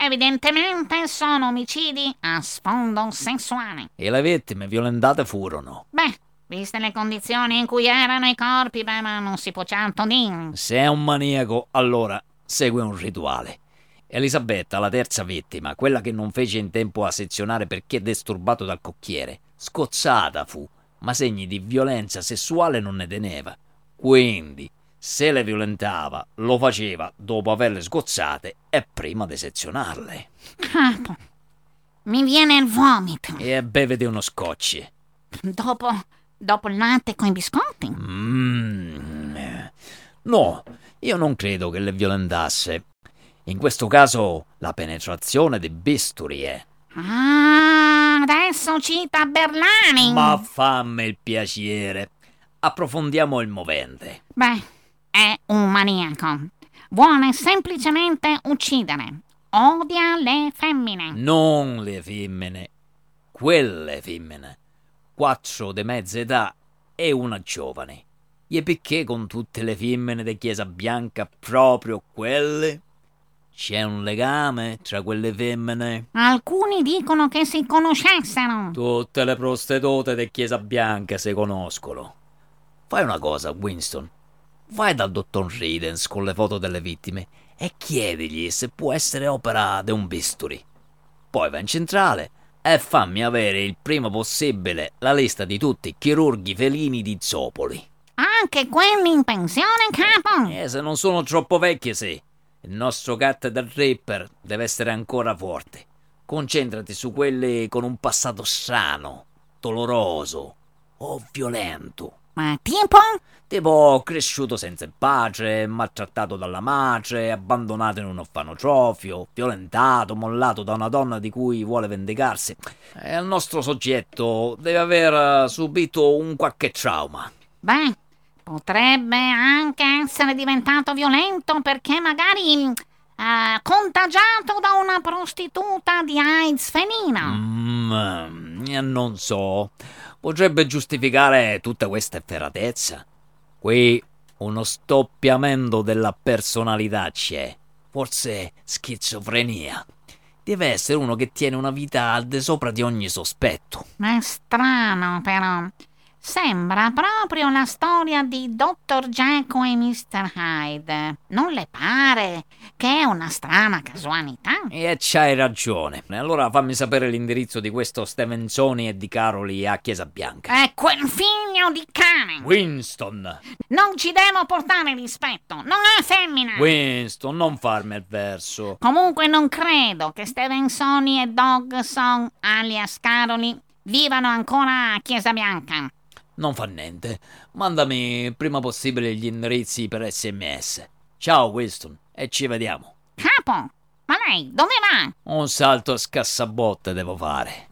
Evidentemente sono omicidi a sfondo sessuale. e le vittime violentate furono. Beh, viste le condizioni in cui erano i corpi, beh, ma non si può certo dire. Se è un maniaco, allora segue un rituale. Elisabetta, la terza vittima, quella che non fece in tempo a sezionare perché disturbato dal cocchiere, scozzata fu, ma segni di violenza sessuale non ne teneva. Quindi, se le violentava, lo faceva dopo averle sgozzate e prima di sezionarle. Capo, mi viene il vomito. E bevete uno scotch. Dopo, dopo il latte con i biscotti? Mm. No, io non credo che le violentasse. In questo caso la penetrazione di bisturi è. Ah, adesso cita Berlani. Ma fammi il piacere. Approfondiamo il movente. Beh, è un maniaco. Vuole semplicemente uccidere. Odia le femmine. Non le femmine, quelle femmine. Quattro di mezza età e una giovane. E perché con tutte le femmine di Chiesa Bianca proprio quelle? C'è un legame tra quelle femmine? Alcuni dicono che si conoscessero. Tutte le prostitute di Chiesa Bianca si conoscono. Fai una cosa, Winston. Vai dal dottor Ridens con le foto delle vittime e chiedigli se può essere opera di un bisturi. Poi va in centrale e fammi avere il prima possibile la lista di tutti i chirurghi felini di Zopoli. Anche quelli in pensione, capo. E se non sono troppo vecchi, sì. Il nostro cat del Ripper deve essere ancora forte. Concentrati su quelli con un passato strano, doloroso o violento. Ma tipo? Tipo cresciuto senza padre, maltrattato dalla madre, abbandonato in un orfanotrofio, violentato, mollato da una donna di cui vuole vendicarsi. E il nostro soggetto deve aver eh, subito un qualche trauma. Beh, potrebbe anche essere diventato violento perché magari eh, contagiato da una prostituta di AIDS felina. Mm, eh, non so. Potrebbe giustificare tutta questa efferatezza. Qui uno stoppiamento della personalità c'è. Forse schizofrenia. Deve essere uno che tiene una vita al di sopra di ogni sospetto. È strano, però. Sembra proprio la storia di Dr. Jekyll e Mr. Hyde. Non le pare che è una strana casualità? E c'hai ragione. Allora fammi sapere l'indirizzo di questo Stevensoni e di Caroli a Chiesa Bianca. È quel figlio di cane! Winston! Non ci devo portare rispetto, non è femmina! Winston, non farmi il verso. Comunque non credo che Stevensoni e Dogson, alias Caroli, vivano ancora a Chiesa Bianca. Non fa niente. Mandami prima possibile gli indirizzi per sms. Ciao Winston, e ci vediamo. Capo, ma lei dove va? Un salto a scassabotte devo fare.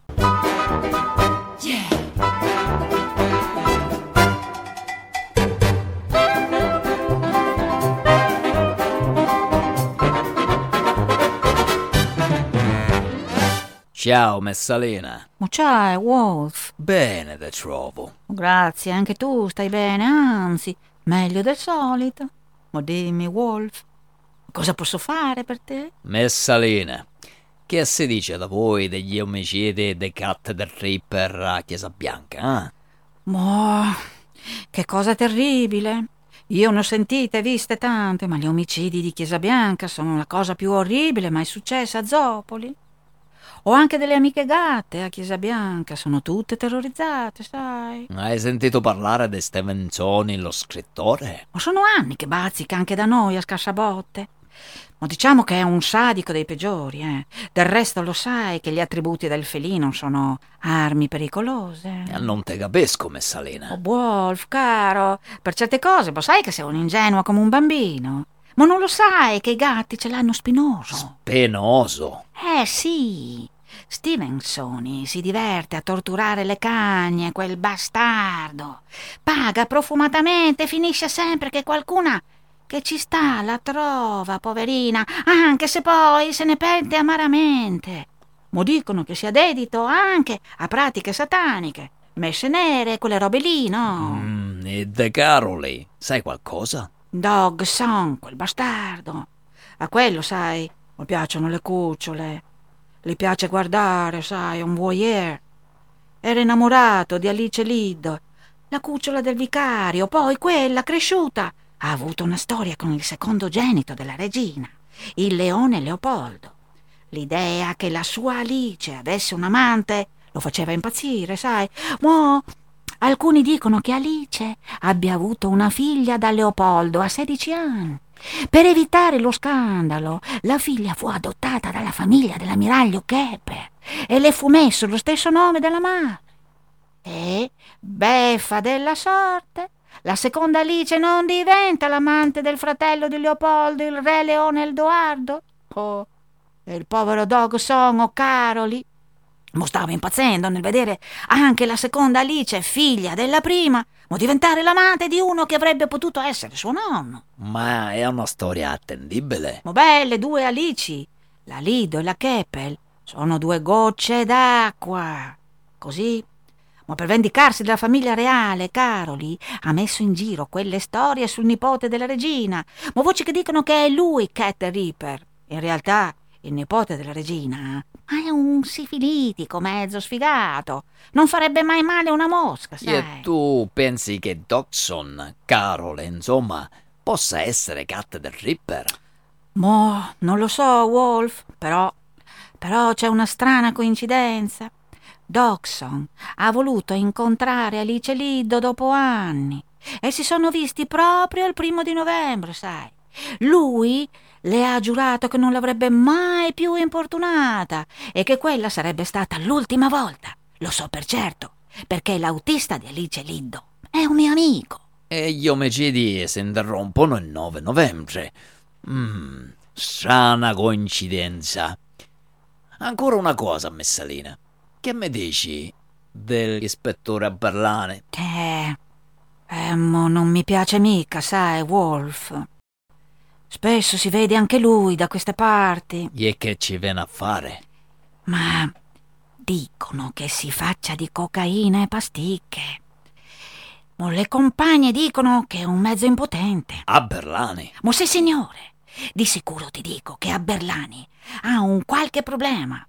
Ciao, Messalina. Ma c'è, Wolf? Bene te trovo. Grazie, anche tu stai bene, anzi, meglio del solito. Ma dimmi, Wolf, cosa posso fare per te? Messalina, che si dice da voi degli omicidi dei cat del Ripper a Chiesa Bianca, eh? Ma che cosa terribile. Io ne ho sentite e viste tante, ma gli omicidi di Chiesa Bianca sono la cosa più orribile mai successa a Zopoli. Ho anche delle amiche gatte a Chiesa Bianca, sono tutte terrorizzate, sai. Hai sentito parlare di Stevensoni, lo scrittore? Ma sono anni che bazzica anche da noi a scassabotte. Ma diciamo che è un sadico dei peggiori, eh. Del resto lo sai che gli attributi del felino sono armi pericolose. Eh, non te capisco, Messalina. Oh, Wolf, caro, per certe cose, ma sai che sei un ingenuo come un bambino. Ma non lo sai che i gatti ce l'hanno spinoso? Penoso. Eh sì. Stevensoni si diverte a torturare le cagne, quel bastardo. Paga profumatamente finisce sempre che qualcuna che ci sta la trova, poverina, anche se poi se ne pente amaramente. Mo dicono che sia dedito anche a pratiche sataniche, messe nere, quelle robe lì, no? Mm, e De Caroli, sai qualcosa? Dog Song, quel bastardo. A quello, sai, mi piacciono le cucciole. Gli piace guardare, sai, un voyeur. Era innamorato di Alice Lidd, la cucciola del vicario, poi quella cresciuta ha avuto una storia con il secondogenito della regina, il leone Leopoldo. L'idea che la sua Alice avesse un amante lo faceva impazzire, sai. Mo alcuni dicono che Alice abbia avuto una figlia da Leopoldo a 16 anni. Per evitare lo scandalo, la figlia fu adottata dalla famiglia dell'ammiraglio Keppe e le fu messo lo stesso nome della madre. E, beffa della sorte, la seconda Alice non diventa l'amante del fratello di Leopoldo, il re Leone Edoardo. Oh, e il povero Dog Song o Caroli Mo stava impazzendo nel vedere anche la seconda Alice, figlia della prima, mo diventare l'amante di uno che avrebbe potuto essere suo nonno. Ma è una storia attendibile. Mo belle due Alici, la Lido e la Keppel, sono due gocce d'acqua. Così ma per vendicarsi della famiglia reale, Caroli ha messo in giro quelle storie sul nipote della regina, ma voci che dicono che è lui Cat Reaper. In realtà il nipote della regina è un sifilitico mezzo sfigato. Non farebbe mai male una mosca, sai? E tu pensi che Dodson, Carol, insomma, possa essere Cat del Ripper? Mo, non lo so, Wolf, però... però c'è una strana coincidenza. Dodson ha voluto incontrare Alice Liddo dopo anni e si sono visti proprio il primo di novembre, sai. Lui le ha giurato che non l'avrebbe mai più importunata e che quella sarebbe stata l'ultima volta. Lo so per certo, perché l'autista di Alice Liddo è un mio amico. E gli omicidi si interrompono il 9 novembre. Mm, strana coincidenza. Ancora una cosa, Messalina. Che mi dici dell'ispettore Barlane? Eh, eh, mo non mi piace mica, sai, Wolf. Spesso si vede anche lui da queste parti. E che ci viene a fare? Ma dicono che si faccia di cocaina e pasticche. Ma le compagne dicono che è un mezzo impotente. A Berlani? Ma sì, signore. Di sicuro ti dico che a Berlani ha un qualche problema.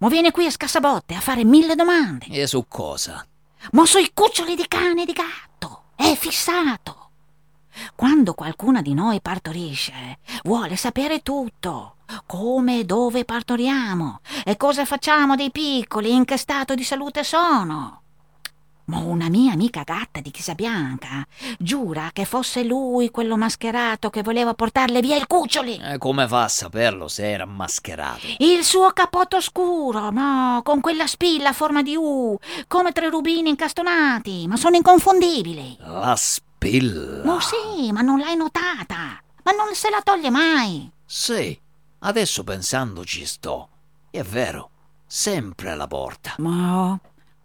Ma viene qui a scassabotte a fare mille domande. E su cosa? Ma sui cuccioli di cane e di gatto. È fissato. Quando qualcuna di noi partorisce, vuole sapere tutto. Come e dove partoriamo e cosa facciamo dei piccoli, in che stato di salute sono. Ma una mia amica gatta di Chisabianca giura che fosse lui quello mascherato che voleva portarle via il cuccioli. E come fa a saperlo se era mascherato? Il suo cappotto scuro, no, con quella spilla a forma di U, come tre rubini incastonati, ma sono inconfondibili. La spilla? No, sì, ma non l'hai notata. Ma non se la toglie mai. Sì, adesso pensandoci sto. È vero, sempre alla porta. Ma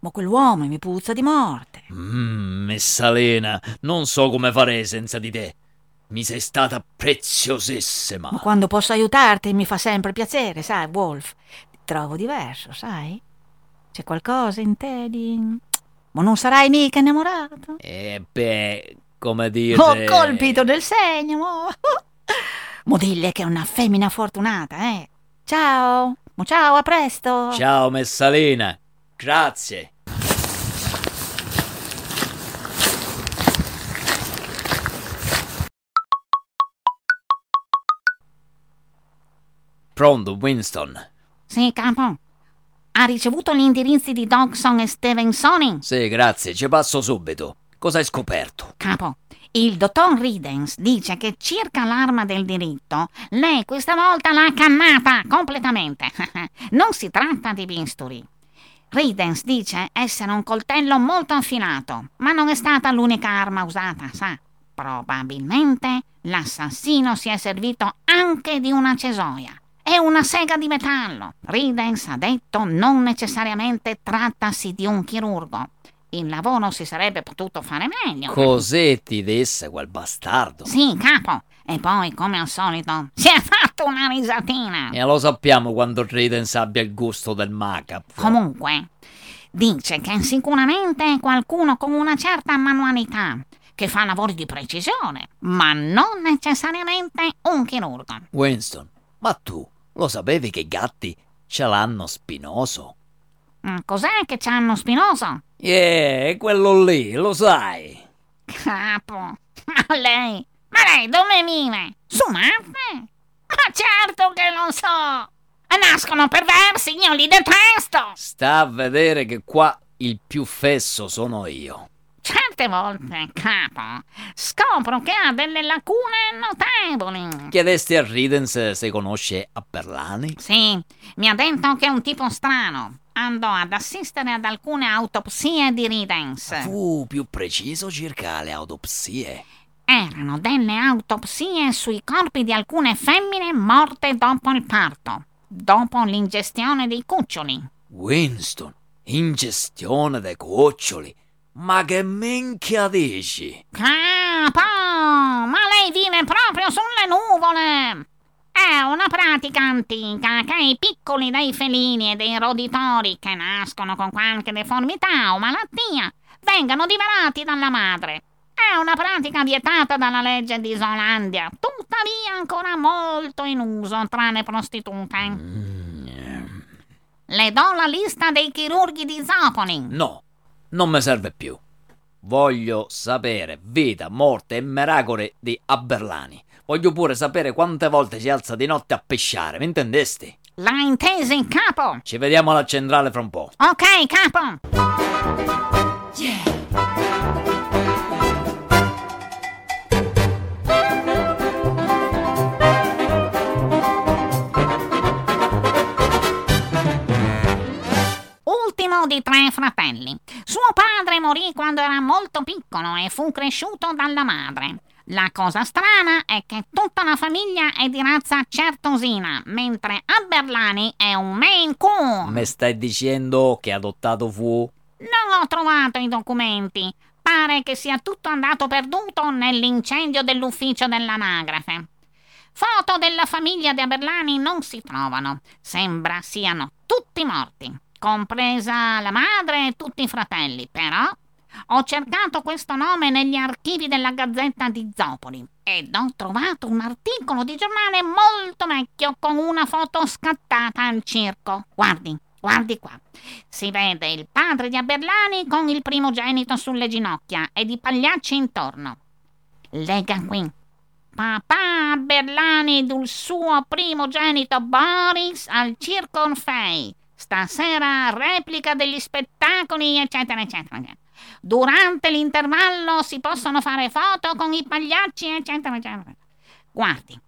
ma quell'uomo mi puzza di morte. Mmm, Messalena, non so come farei senza di te. Mi sei stata preziosissima. Ma quando posso aiutarti mi fa sempre piacere, sai, Wolf. Ti trovo diverso, sai? C'è qualcosa in te di... Ma non sarai mica innamorato? Eh beh, come dire... Ho colpito del segno, *laughs* mo. mo dille che è una femmina fortunata, eh. Ciao. Mo ciao, a presto. Ciao, Messalena. Grazie. Pronto, Winston? Sì, capo. Ha ricevuto gli indirizzi di Dodson e Stevensoni? Sì, grazie, ci passo subito. Cosa hai scoperto? Capo, il dottor Ridens dice che circa l'arma del diritto, lei questa volta l'ha cannata completamente. *laughs* non si tratta di bisturi. Ridens dice essere un coltello molto affilato, ma non è stata l'unica arma usata, sa. Probabilmente l'assassino si è servito anche di una cesoia. È una sega di metallo. Ridens ha detto non necessariamente trattasi di un chirurgo. Il lavoro si sarebbe potuto fare meglio. Cos'è ti disse quel bastardo? Sì, capo. E poi, come al solito, si è fatto una risatina. E lo sappiamo quando Ridens abbia il gusto del macabro. Comunque, dice che sicuramente è qualcuno con una certa manualità, che fa lavori di precisione, ma non necessariamente un chirurgo. Winston, ma tu lo sapevi che i gatti ce l'hanno spinoso? Cos'è che c'hanno spinoso? Yeah, quello lì, lo sai. Capo, ma lei, ma lei dove vive? Su Marte? Ma certo che lo so! Nascono perversi, io li detesto! Sta a vedere che qua il più fesso sono io. Certe volte, capo, scopro che ha delle lacune notevoli. Chiedesti a Ridens se conosce Apperlani? Sì, mi ha detto che è un tipo strano. Andò ad assistere ad alcune autopsie di Ridens. Fu più preciso circa le autopsie. Erano delle autopsie sui corpi di alcune femmine morte dopo il parto, dopo l'ingestione dei cuccioli. Winston, ingestione dei cuccioli. Ma che minchia dici? Capo, ma lei vive proprio sulle nuvole. È una pratica antica che i piccoli dei felini e dei roditori che nascono con qualche deformità o malattia vengano divorati dalla madre. È una pratica vietata dalla legge di Isolandia, tuttavia ancora molto in uso tra le prostitute. Le do la lista dei chirurghi di Zoponin. No, non mi serve più. Voglio sapere vita, morte e miracoli di Aberlani. Voglio pure sapere quante volte si alza di notte a pesciare, mi intendesti? L'ha intesi, capo? Ci vediamo alla centrale fra un po'. Ok, capo. Ultimo di tre fratelli. Suo padre morì quando era molto piccolo e fu cresciuto dalla madre. La cosa strana è che tutta la famiglia è di razza certosina, mentre Aberlani è un Maine Coon. Mi stai dicendo che adottato fu? Non ho trovato i documenti. Pare che sia tutto andato perduto nell'incendio dell'ufficio dell'anagrafe. Foto della famiglia di Aberlani non si trovano. Sembra siano tutti morti, compresa la madre e tutti i fratelli, però ho cercato questo nome negli archivi della Gazzetta di Zopoli ed ho trovato un articolo di giornale molto vecchio con una foto scattata al circo. Guardi, guardi qua. Si vede il padre di Aberlani con il primogenito sulle ginocchia e i pagliacci intorno. Lega qui. Papà Aberlani ed il suo primogenito Boris al Circo Orfei. Stasera replica degli spettacoli, eccetera, eccetera. Durante l'intervallo si possono fare foto con i pagliacci, eccetera, eccetera. Guardi,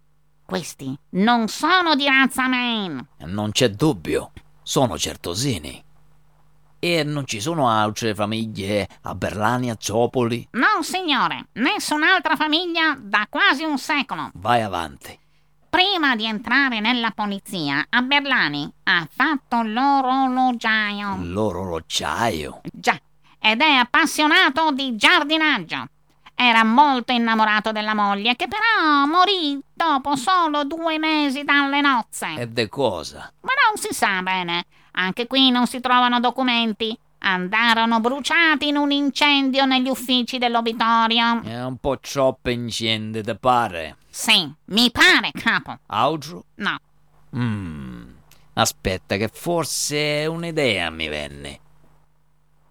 questi non sono di razza Maine. Non c'è dubbio, sono certosini. E non ci sono altre famiglie a Berlani, a Zopoli? No, signore, nessun'altra famiglia da quasi un secolo. Vai avanti. Prima di entrare nella polizia, a Berlani ha fatto l'orologiaio. L'orologiaio. Già, ed è appassionato di giardinaggio. Era molto innamorato della moglie, che però morì dopo solo due mesi dalle nozze. E de cosa? Ma non si sa bene. Anche qui non si trovano documenti. Andarono bruciati in un incendio negli uffici dell'obitorio. È un po' troppo incendi, te pare? Sì, mi pare, capo. Altro? No. Mm. Aspetta, che forse un'idea mi venne.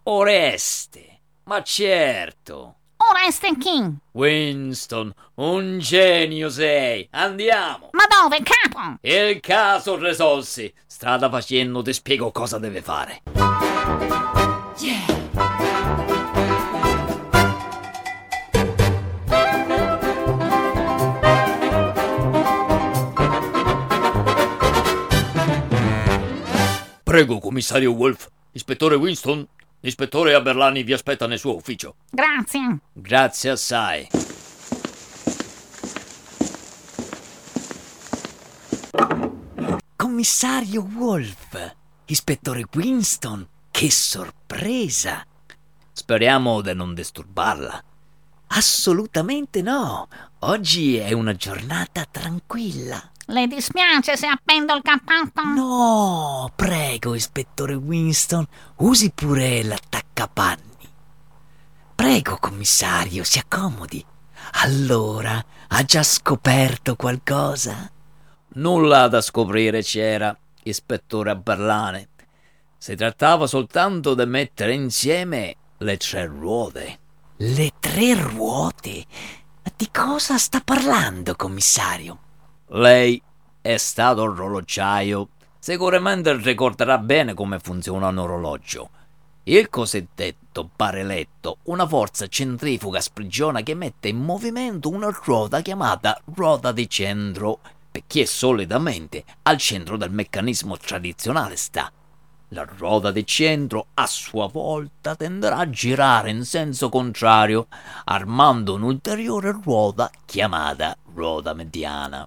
Oreste! Ma certo! Ora King. Winston, un genio sei. Andiamo. Ma dove, capo? Il caso risolsi. Strada facendo ti spiego cosa deve fare. Prego, commissario Wolf. Ispettore Winston, l'ispettore Aberlani vi aspetta nel suo ufficio. Grazie. Grazie assai. Commissario Wolf, ispettore Winston, che sorpresa! Speriamo di non disturbarla. Assolutamente no. Oggi è una giornata tranquilla. Le dispiace se appendo il cappotto? No, prego, ispettore Winston, usi pure l'attaccapanni. Prego, commissario, si accomodi. Allora, ha già scoperto qualcosa? Nulla da scoprire c'era, ispettore Aberlane. Si trattava soltanto di mettere insieme le tre ruote. Le tre ruote? Di cosa sta parlando, commissario? Lei è stato orologiaio. Sicuramente ricorderà bene come funziona un orologio. Il cosiddetto bareletto, una forza centrifuga sprigiona che mette in movimento una ruota chiamata ruota di centro, perché solitamente al centro del meccanismo tradizionale sta. La ruota di centro a sua volta tenderà a girare in senso contrario, armando un'ulteriore ruota chiamata ruota mediana.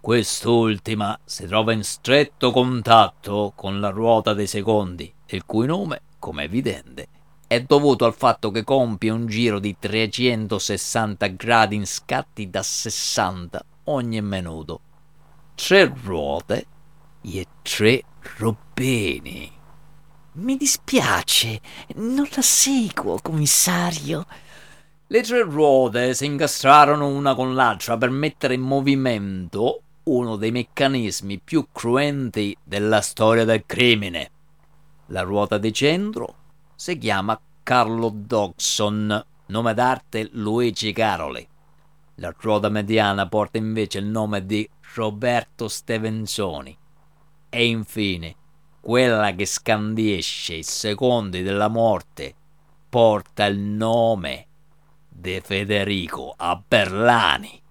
Quest'ultima si trova in stretto contatto con la ruota dei secondi, il cui nome, come evidente, è dovuto al fatto che compie un giro di 360 gradi in scatti da 60 ogni minuto. Tre ruote e tre robini. Mi dispiace, non la seguo, commissario. Le tre ruote si incastrarono una con l'altra per mettere in movimento uno dei meccanismi più cruenti della storia del crimine. La ruota di centro si chiama Carlo Dodson, nome d'arte Luigi Caroli. La ruota mediana porta invece il nome di Roberto Stevensoni. E infine, quella che scandisce i secondi della morte porta il nome di Federico Aberlani.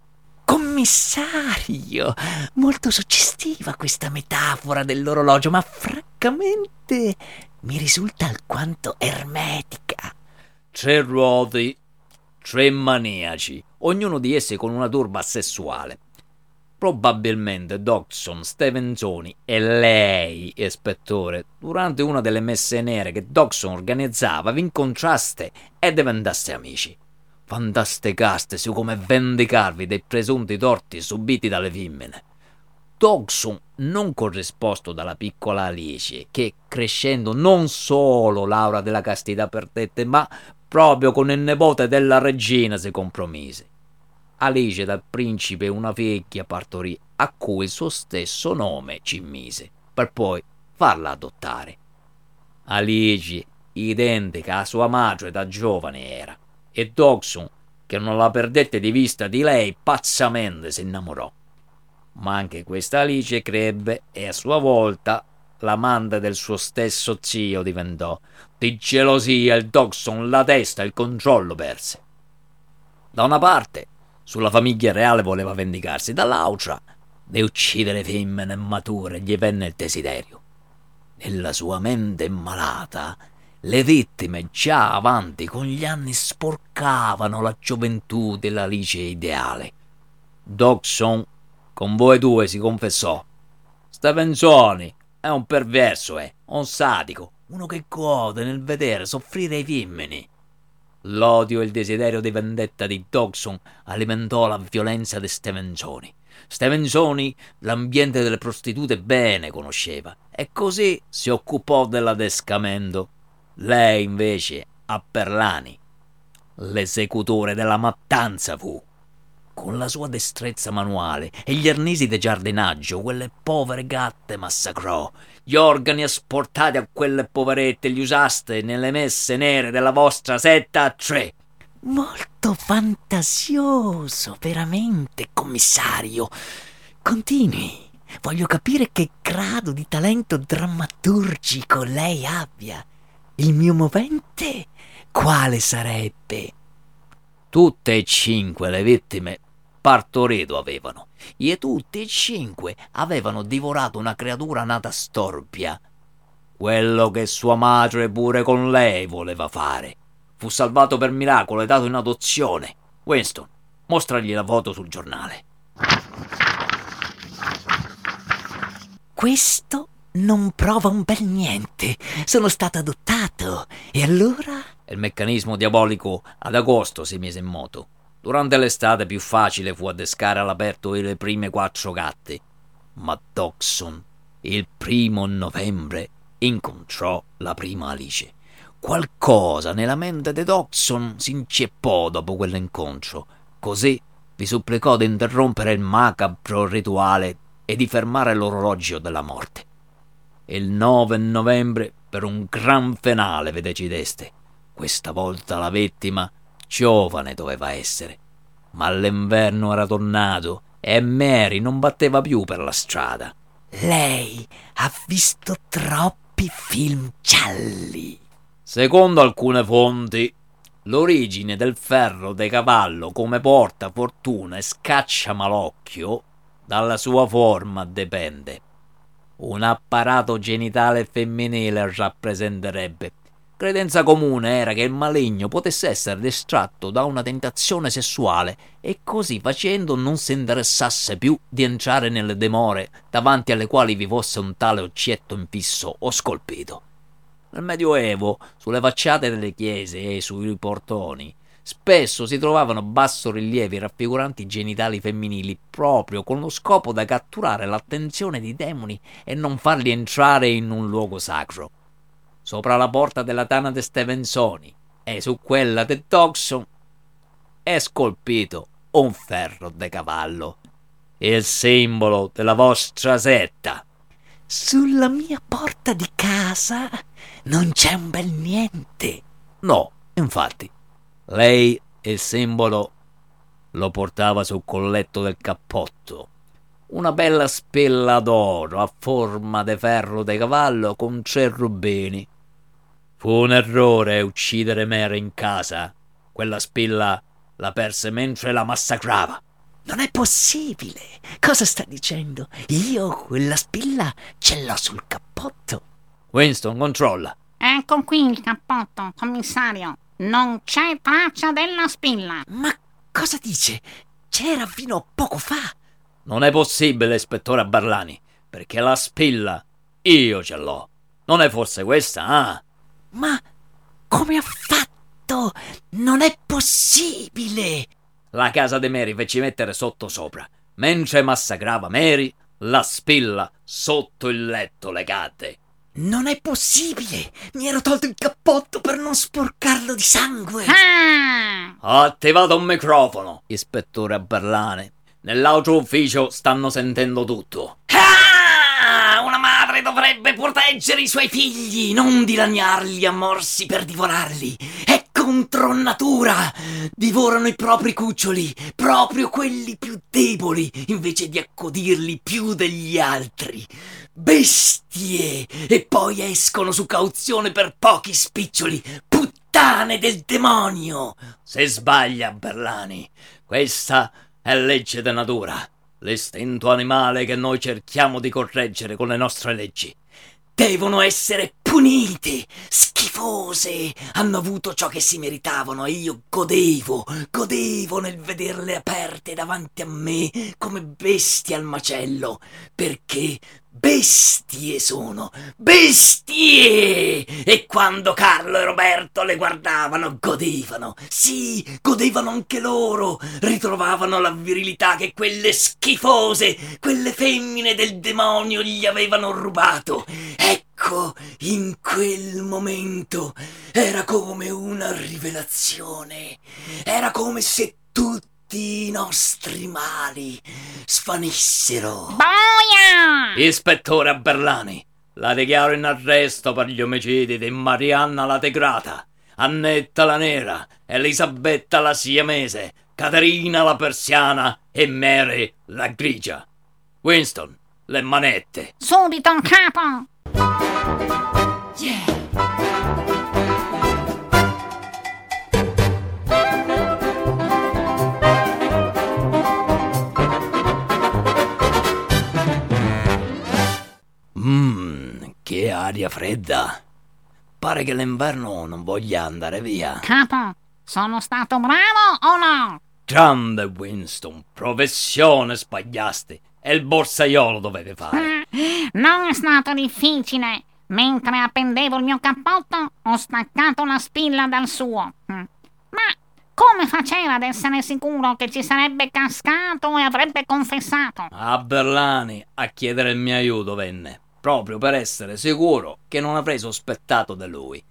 Commissario, molto suggestiva questa metafora dell'orologio, ma francamente mi risulta alquanto ermetica. Tre ruoti, tre maniaci, ognuno di essi con una turba sessuale. Probabilmente Dodson, Stevensoni e lei, ispettore, durante una delle messe nere che Dodson organizzava, vi incontraste e diventaste amici fantasticaste su come vendicarvi dei presunti torti subiti dalle femmine. Dogson non corrisposto dalla piccola Alice, che crescendo non solo Laura della castità perdette, ma proprio con il nipote della regina si compromise. Alice dal principe una figlia partorì, a cui il suo stesso nome ci mise, per poi farla adottare. Alice, identica a sua madre da giovane era, e Dogson, che non la perdette di vista di lei, pazzamente si innamorò. Ma anche questa Alice crebbe e a sua volta l'amante del suo stesso zio diventò. Di gelosia il Dogson la testa e il controllo perse. Da una parte, sulla famiglia reale voleva vendicarsi, dall'altra, di uccidere femmine mature gli venne il desiderio. Nella sua mente malata le vittime già avanti con gli anni sporcavano la gioventù della lice ideale. Dogson con voi due si confessò. Stevensoni è un perverso, è un sadico, uno che gode nel vedere soffrire i femmini. L'odio e il desiderio di vendetta di Dogson alimentò la violenza di Stevensoni. Stevensoni l'ambiente delle prostitute bene conosceva e così si occupò dell'adescamento. Lei invece a Perlani, l'esecutore della mattanza fu. Con la sua destrezza manuale e gli arnesi di giardinaggio, quelle povere gatte massacrò. Gli organi asportati a quelle poverette li usaste nelle messe nere della vostra setta a tre. Molto fantasioso, veramente, commissario. Continui. Voglio capire che grado di talento drammaturgico lei abbia. Il mio movente quale sarebbe? Tutte e cinque le vittime partorito avevano, e tutte e cinque avevano divorato una creatura nata storpia. Quello che sua madre pure con lei voleva fare. Fu salvato per miracolo e dato in adozione. Winston, mostragli la foto sul giornale. Questo non prova un bel niente. Sono stato adottato. E allora? Il meccanismo diabolico ad agosto si mise in moto. Durante l'estate più facile fu addescare all'aperto le prime quattro gatte. Ma Dodson, il primo novembre, incontrò la prima Alice. Qualcosa nella mente di Dodson si inceppò dopo quell'incontro. Così vi supplicò di interrompere il macabro rituale e di fermare l'orologio della morte. Il 9 novembre, per un gran finale, vi decideste. Questa volta la vittima giovane doveva essere. Ma l'inverno era tornato e Mary non batteva più per la strada. Lei ha visto troppi film gialli. Secondo alcune fonti, l'origine del ferro de cavallo come porta fortuna e scaccia malocchio dalla sua forma dipende. Un apparato genitale femminile rappresenterebbe. Credenza comune era che il maligno potesse essere distratto da una tentazione sessuale e così facendo non si interessasse più di entrare nelle dimore davanti alle quali vi fosse un tale oggetto infisso o scolpito. Nel Medioevo, sulle facciate delle chiese e sui portoni, spesso si trovavano bassorilievi raffiguranti i genitali femminili proprio con lo scopo da catturare l'attenzione dei demoni e non farli entrare in un luogo sacro. Sopra la porta della tana de Stevensoni e su quella de Dodson è scolpito un ferro de cavallo, il simbolo della vostra setta. Sulla mia porta di casa non c'è un bel niente. No, infatti, lei il simbolo lo portava sul colletto del cappotto. Una bella spilla d'oro a forma de ferro de cavallo con tre rubini. Fu un errore uccidere Mary in casa. Quella spilla la perse mentre la massacrava. Non è possibile. Cosa sta dicendo? Io quella spilla ce l'ho sul cappotto. Winston, controlla. Ecco qui il cappotto, commissario. Non c'è traccia della spilla. Ma cosa dice? C'era fino a poco fa. Non è possibile, ispettore Barlani, perché la spilla io ce l'ho. Non è forse questa, ah? Ma come ha fatto? Non è possibile. La casa di Mary fece mettere sotto sopra. Mentre massacrava Mary, la spilla sotto il letto le cadde. Non è possibile! Mi ero tolto il cappotto per non sporcarlo di sangue! Ah! Ha attivato un microfono, ispettore Barlane. Nell'altro ufficio stanno sentendo tutto. Dovrebbe proteggere i suoi figli, non dilaniarli a morsi per divorarli. È contro natura! Divorano i propri cuccioli, proprio quelli più deboli, invece di accodirli più degli altri. Bestie! E poi escono su cauzione per pochi spiccioli. Puttane del demonio! Se sbaglia, Berlani. Questa è legge della natura. L'istinto animale che noi cerchiamo di correggere con le nostre leggi. Devono essere punite, schifose. Hanno avuto ciò che si meritavano e io godevo, godevo nel vederle aperte davanti a me come bestie al macello, perché bestie sono, bestie! E quando Carlo e Roberto le guardavano, godevano, sì, godevano anche loro, ritrovavano la virilità che quelle schifose, quelle femmine del demonio gli avevano rubato. Ecco, in quel momento era come una rivelazione, era come se tutti i nostri mali svanissero. Boia! Ispettore Berlani, la dichiaro in arresto per gli omicidi di Marianna la Tegrata, Annetta la nera, Elisabetta la siamese, Caterina la persiana e Mary la grigia. Winston, le manette. Subito, capo! Mmm, che aria fredda. Pare che l'inverno non voglia andare via. Capo, sono stato bravo o no? Grande Winston, professione sbagliaste. E il borsaiolo dovete fare. Non è stato difficile. Mentre appendevo il mio cappotto, ho staccato la spilla dal suo. Mm. Ma come faceva ad essere sicuro che ci sarebbe cascato e avrebbe confessato? A Berlani a chiedere il mio aiuto venne, proprio per essere sicuro che non avrei sospettato di lui.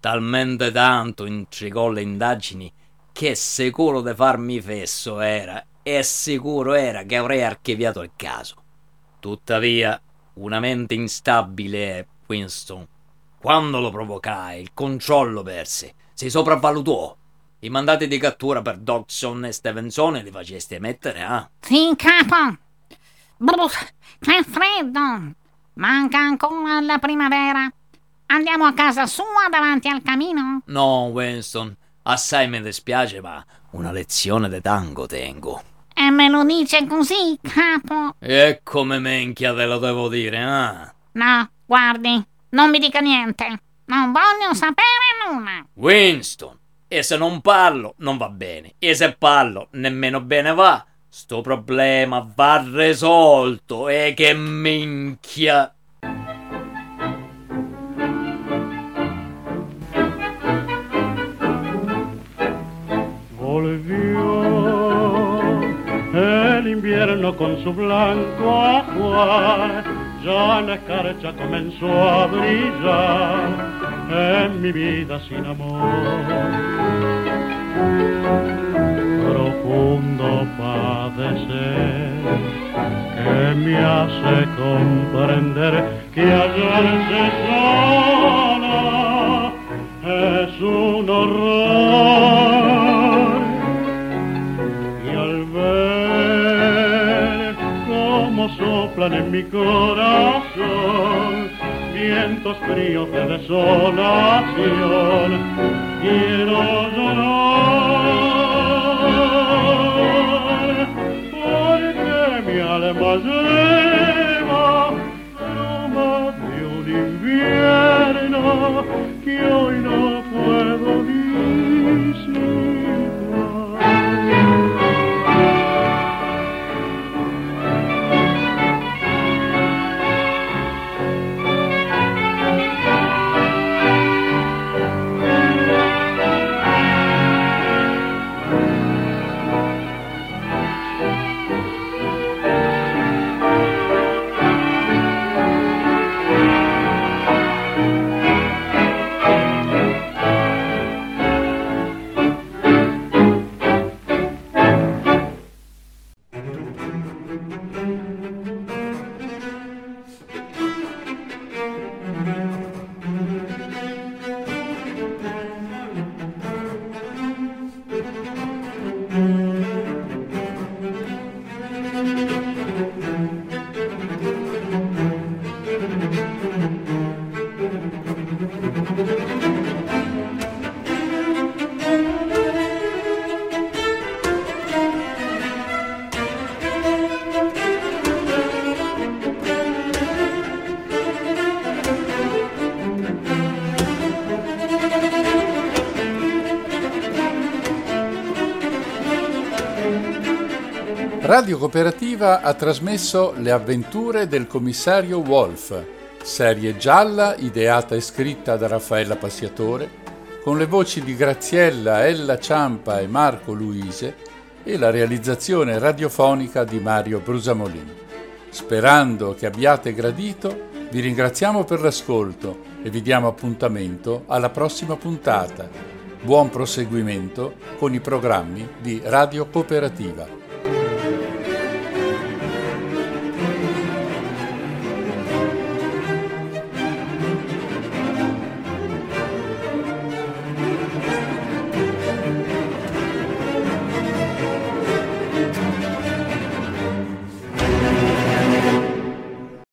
Talmente tanto intrigò le indagini che sicuro di farmi fesso era e sicuro era che avrei archiviato il caso. Tuttavia, una mente instabile è Winston. Quando lo provocai, il controllo perse, si sopravvalutò. I mandati di cattura per Dodson e Stevenson li facesti emettere, ah? Sì, capo. Brr, che freddo. Manca ancora la primavera. Andiamo a casa sua davanti al camino? No, Winston, assai mi dispiace, ma una lezione di tango tengo. E me lo dice così, capo? E come menchia te lo devo dire, ah? No, guardi, non mi dica niente. Non voglio sapere nulla. Winston, e se non parlo non va bene, e se parlo nemmeno bene va. Sto problema va risolto, e che minchia. Con su blanco ajuar, ya la escarcha comenzó a brillar en mi vida sin amor. Profundo padecer que me hace comprender que hallarse sola es un horror. Soplan en mi corazón vientos fríos de desolación, quiero llorar porque mi alma lleva aroma de un invierno Radio Cooperativa ha trasmesso Le avventure del commissario Wolf, serie gialla ideata e scritta da Raffaella Passiatore, con le voci di Graziella, Ella Ciampa e Marco Luise e la realizzazione radiofonica di Mario Brusamolin. Sperando che abbiate gradito, vi ringraziamo per l'ascolto e vi diamo appuntamento alla prossima puntata. Buon proseguimento con i programmi di Radio Cooperativa.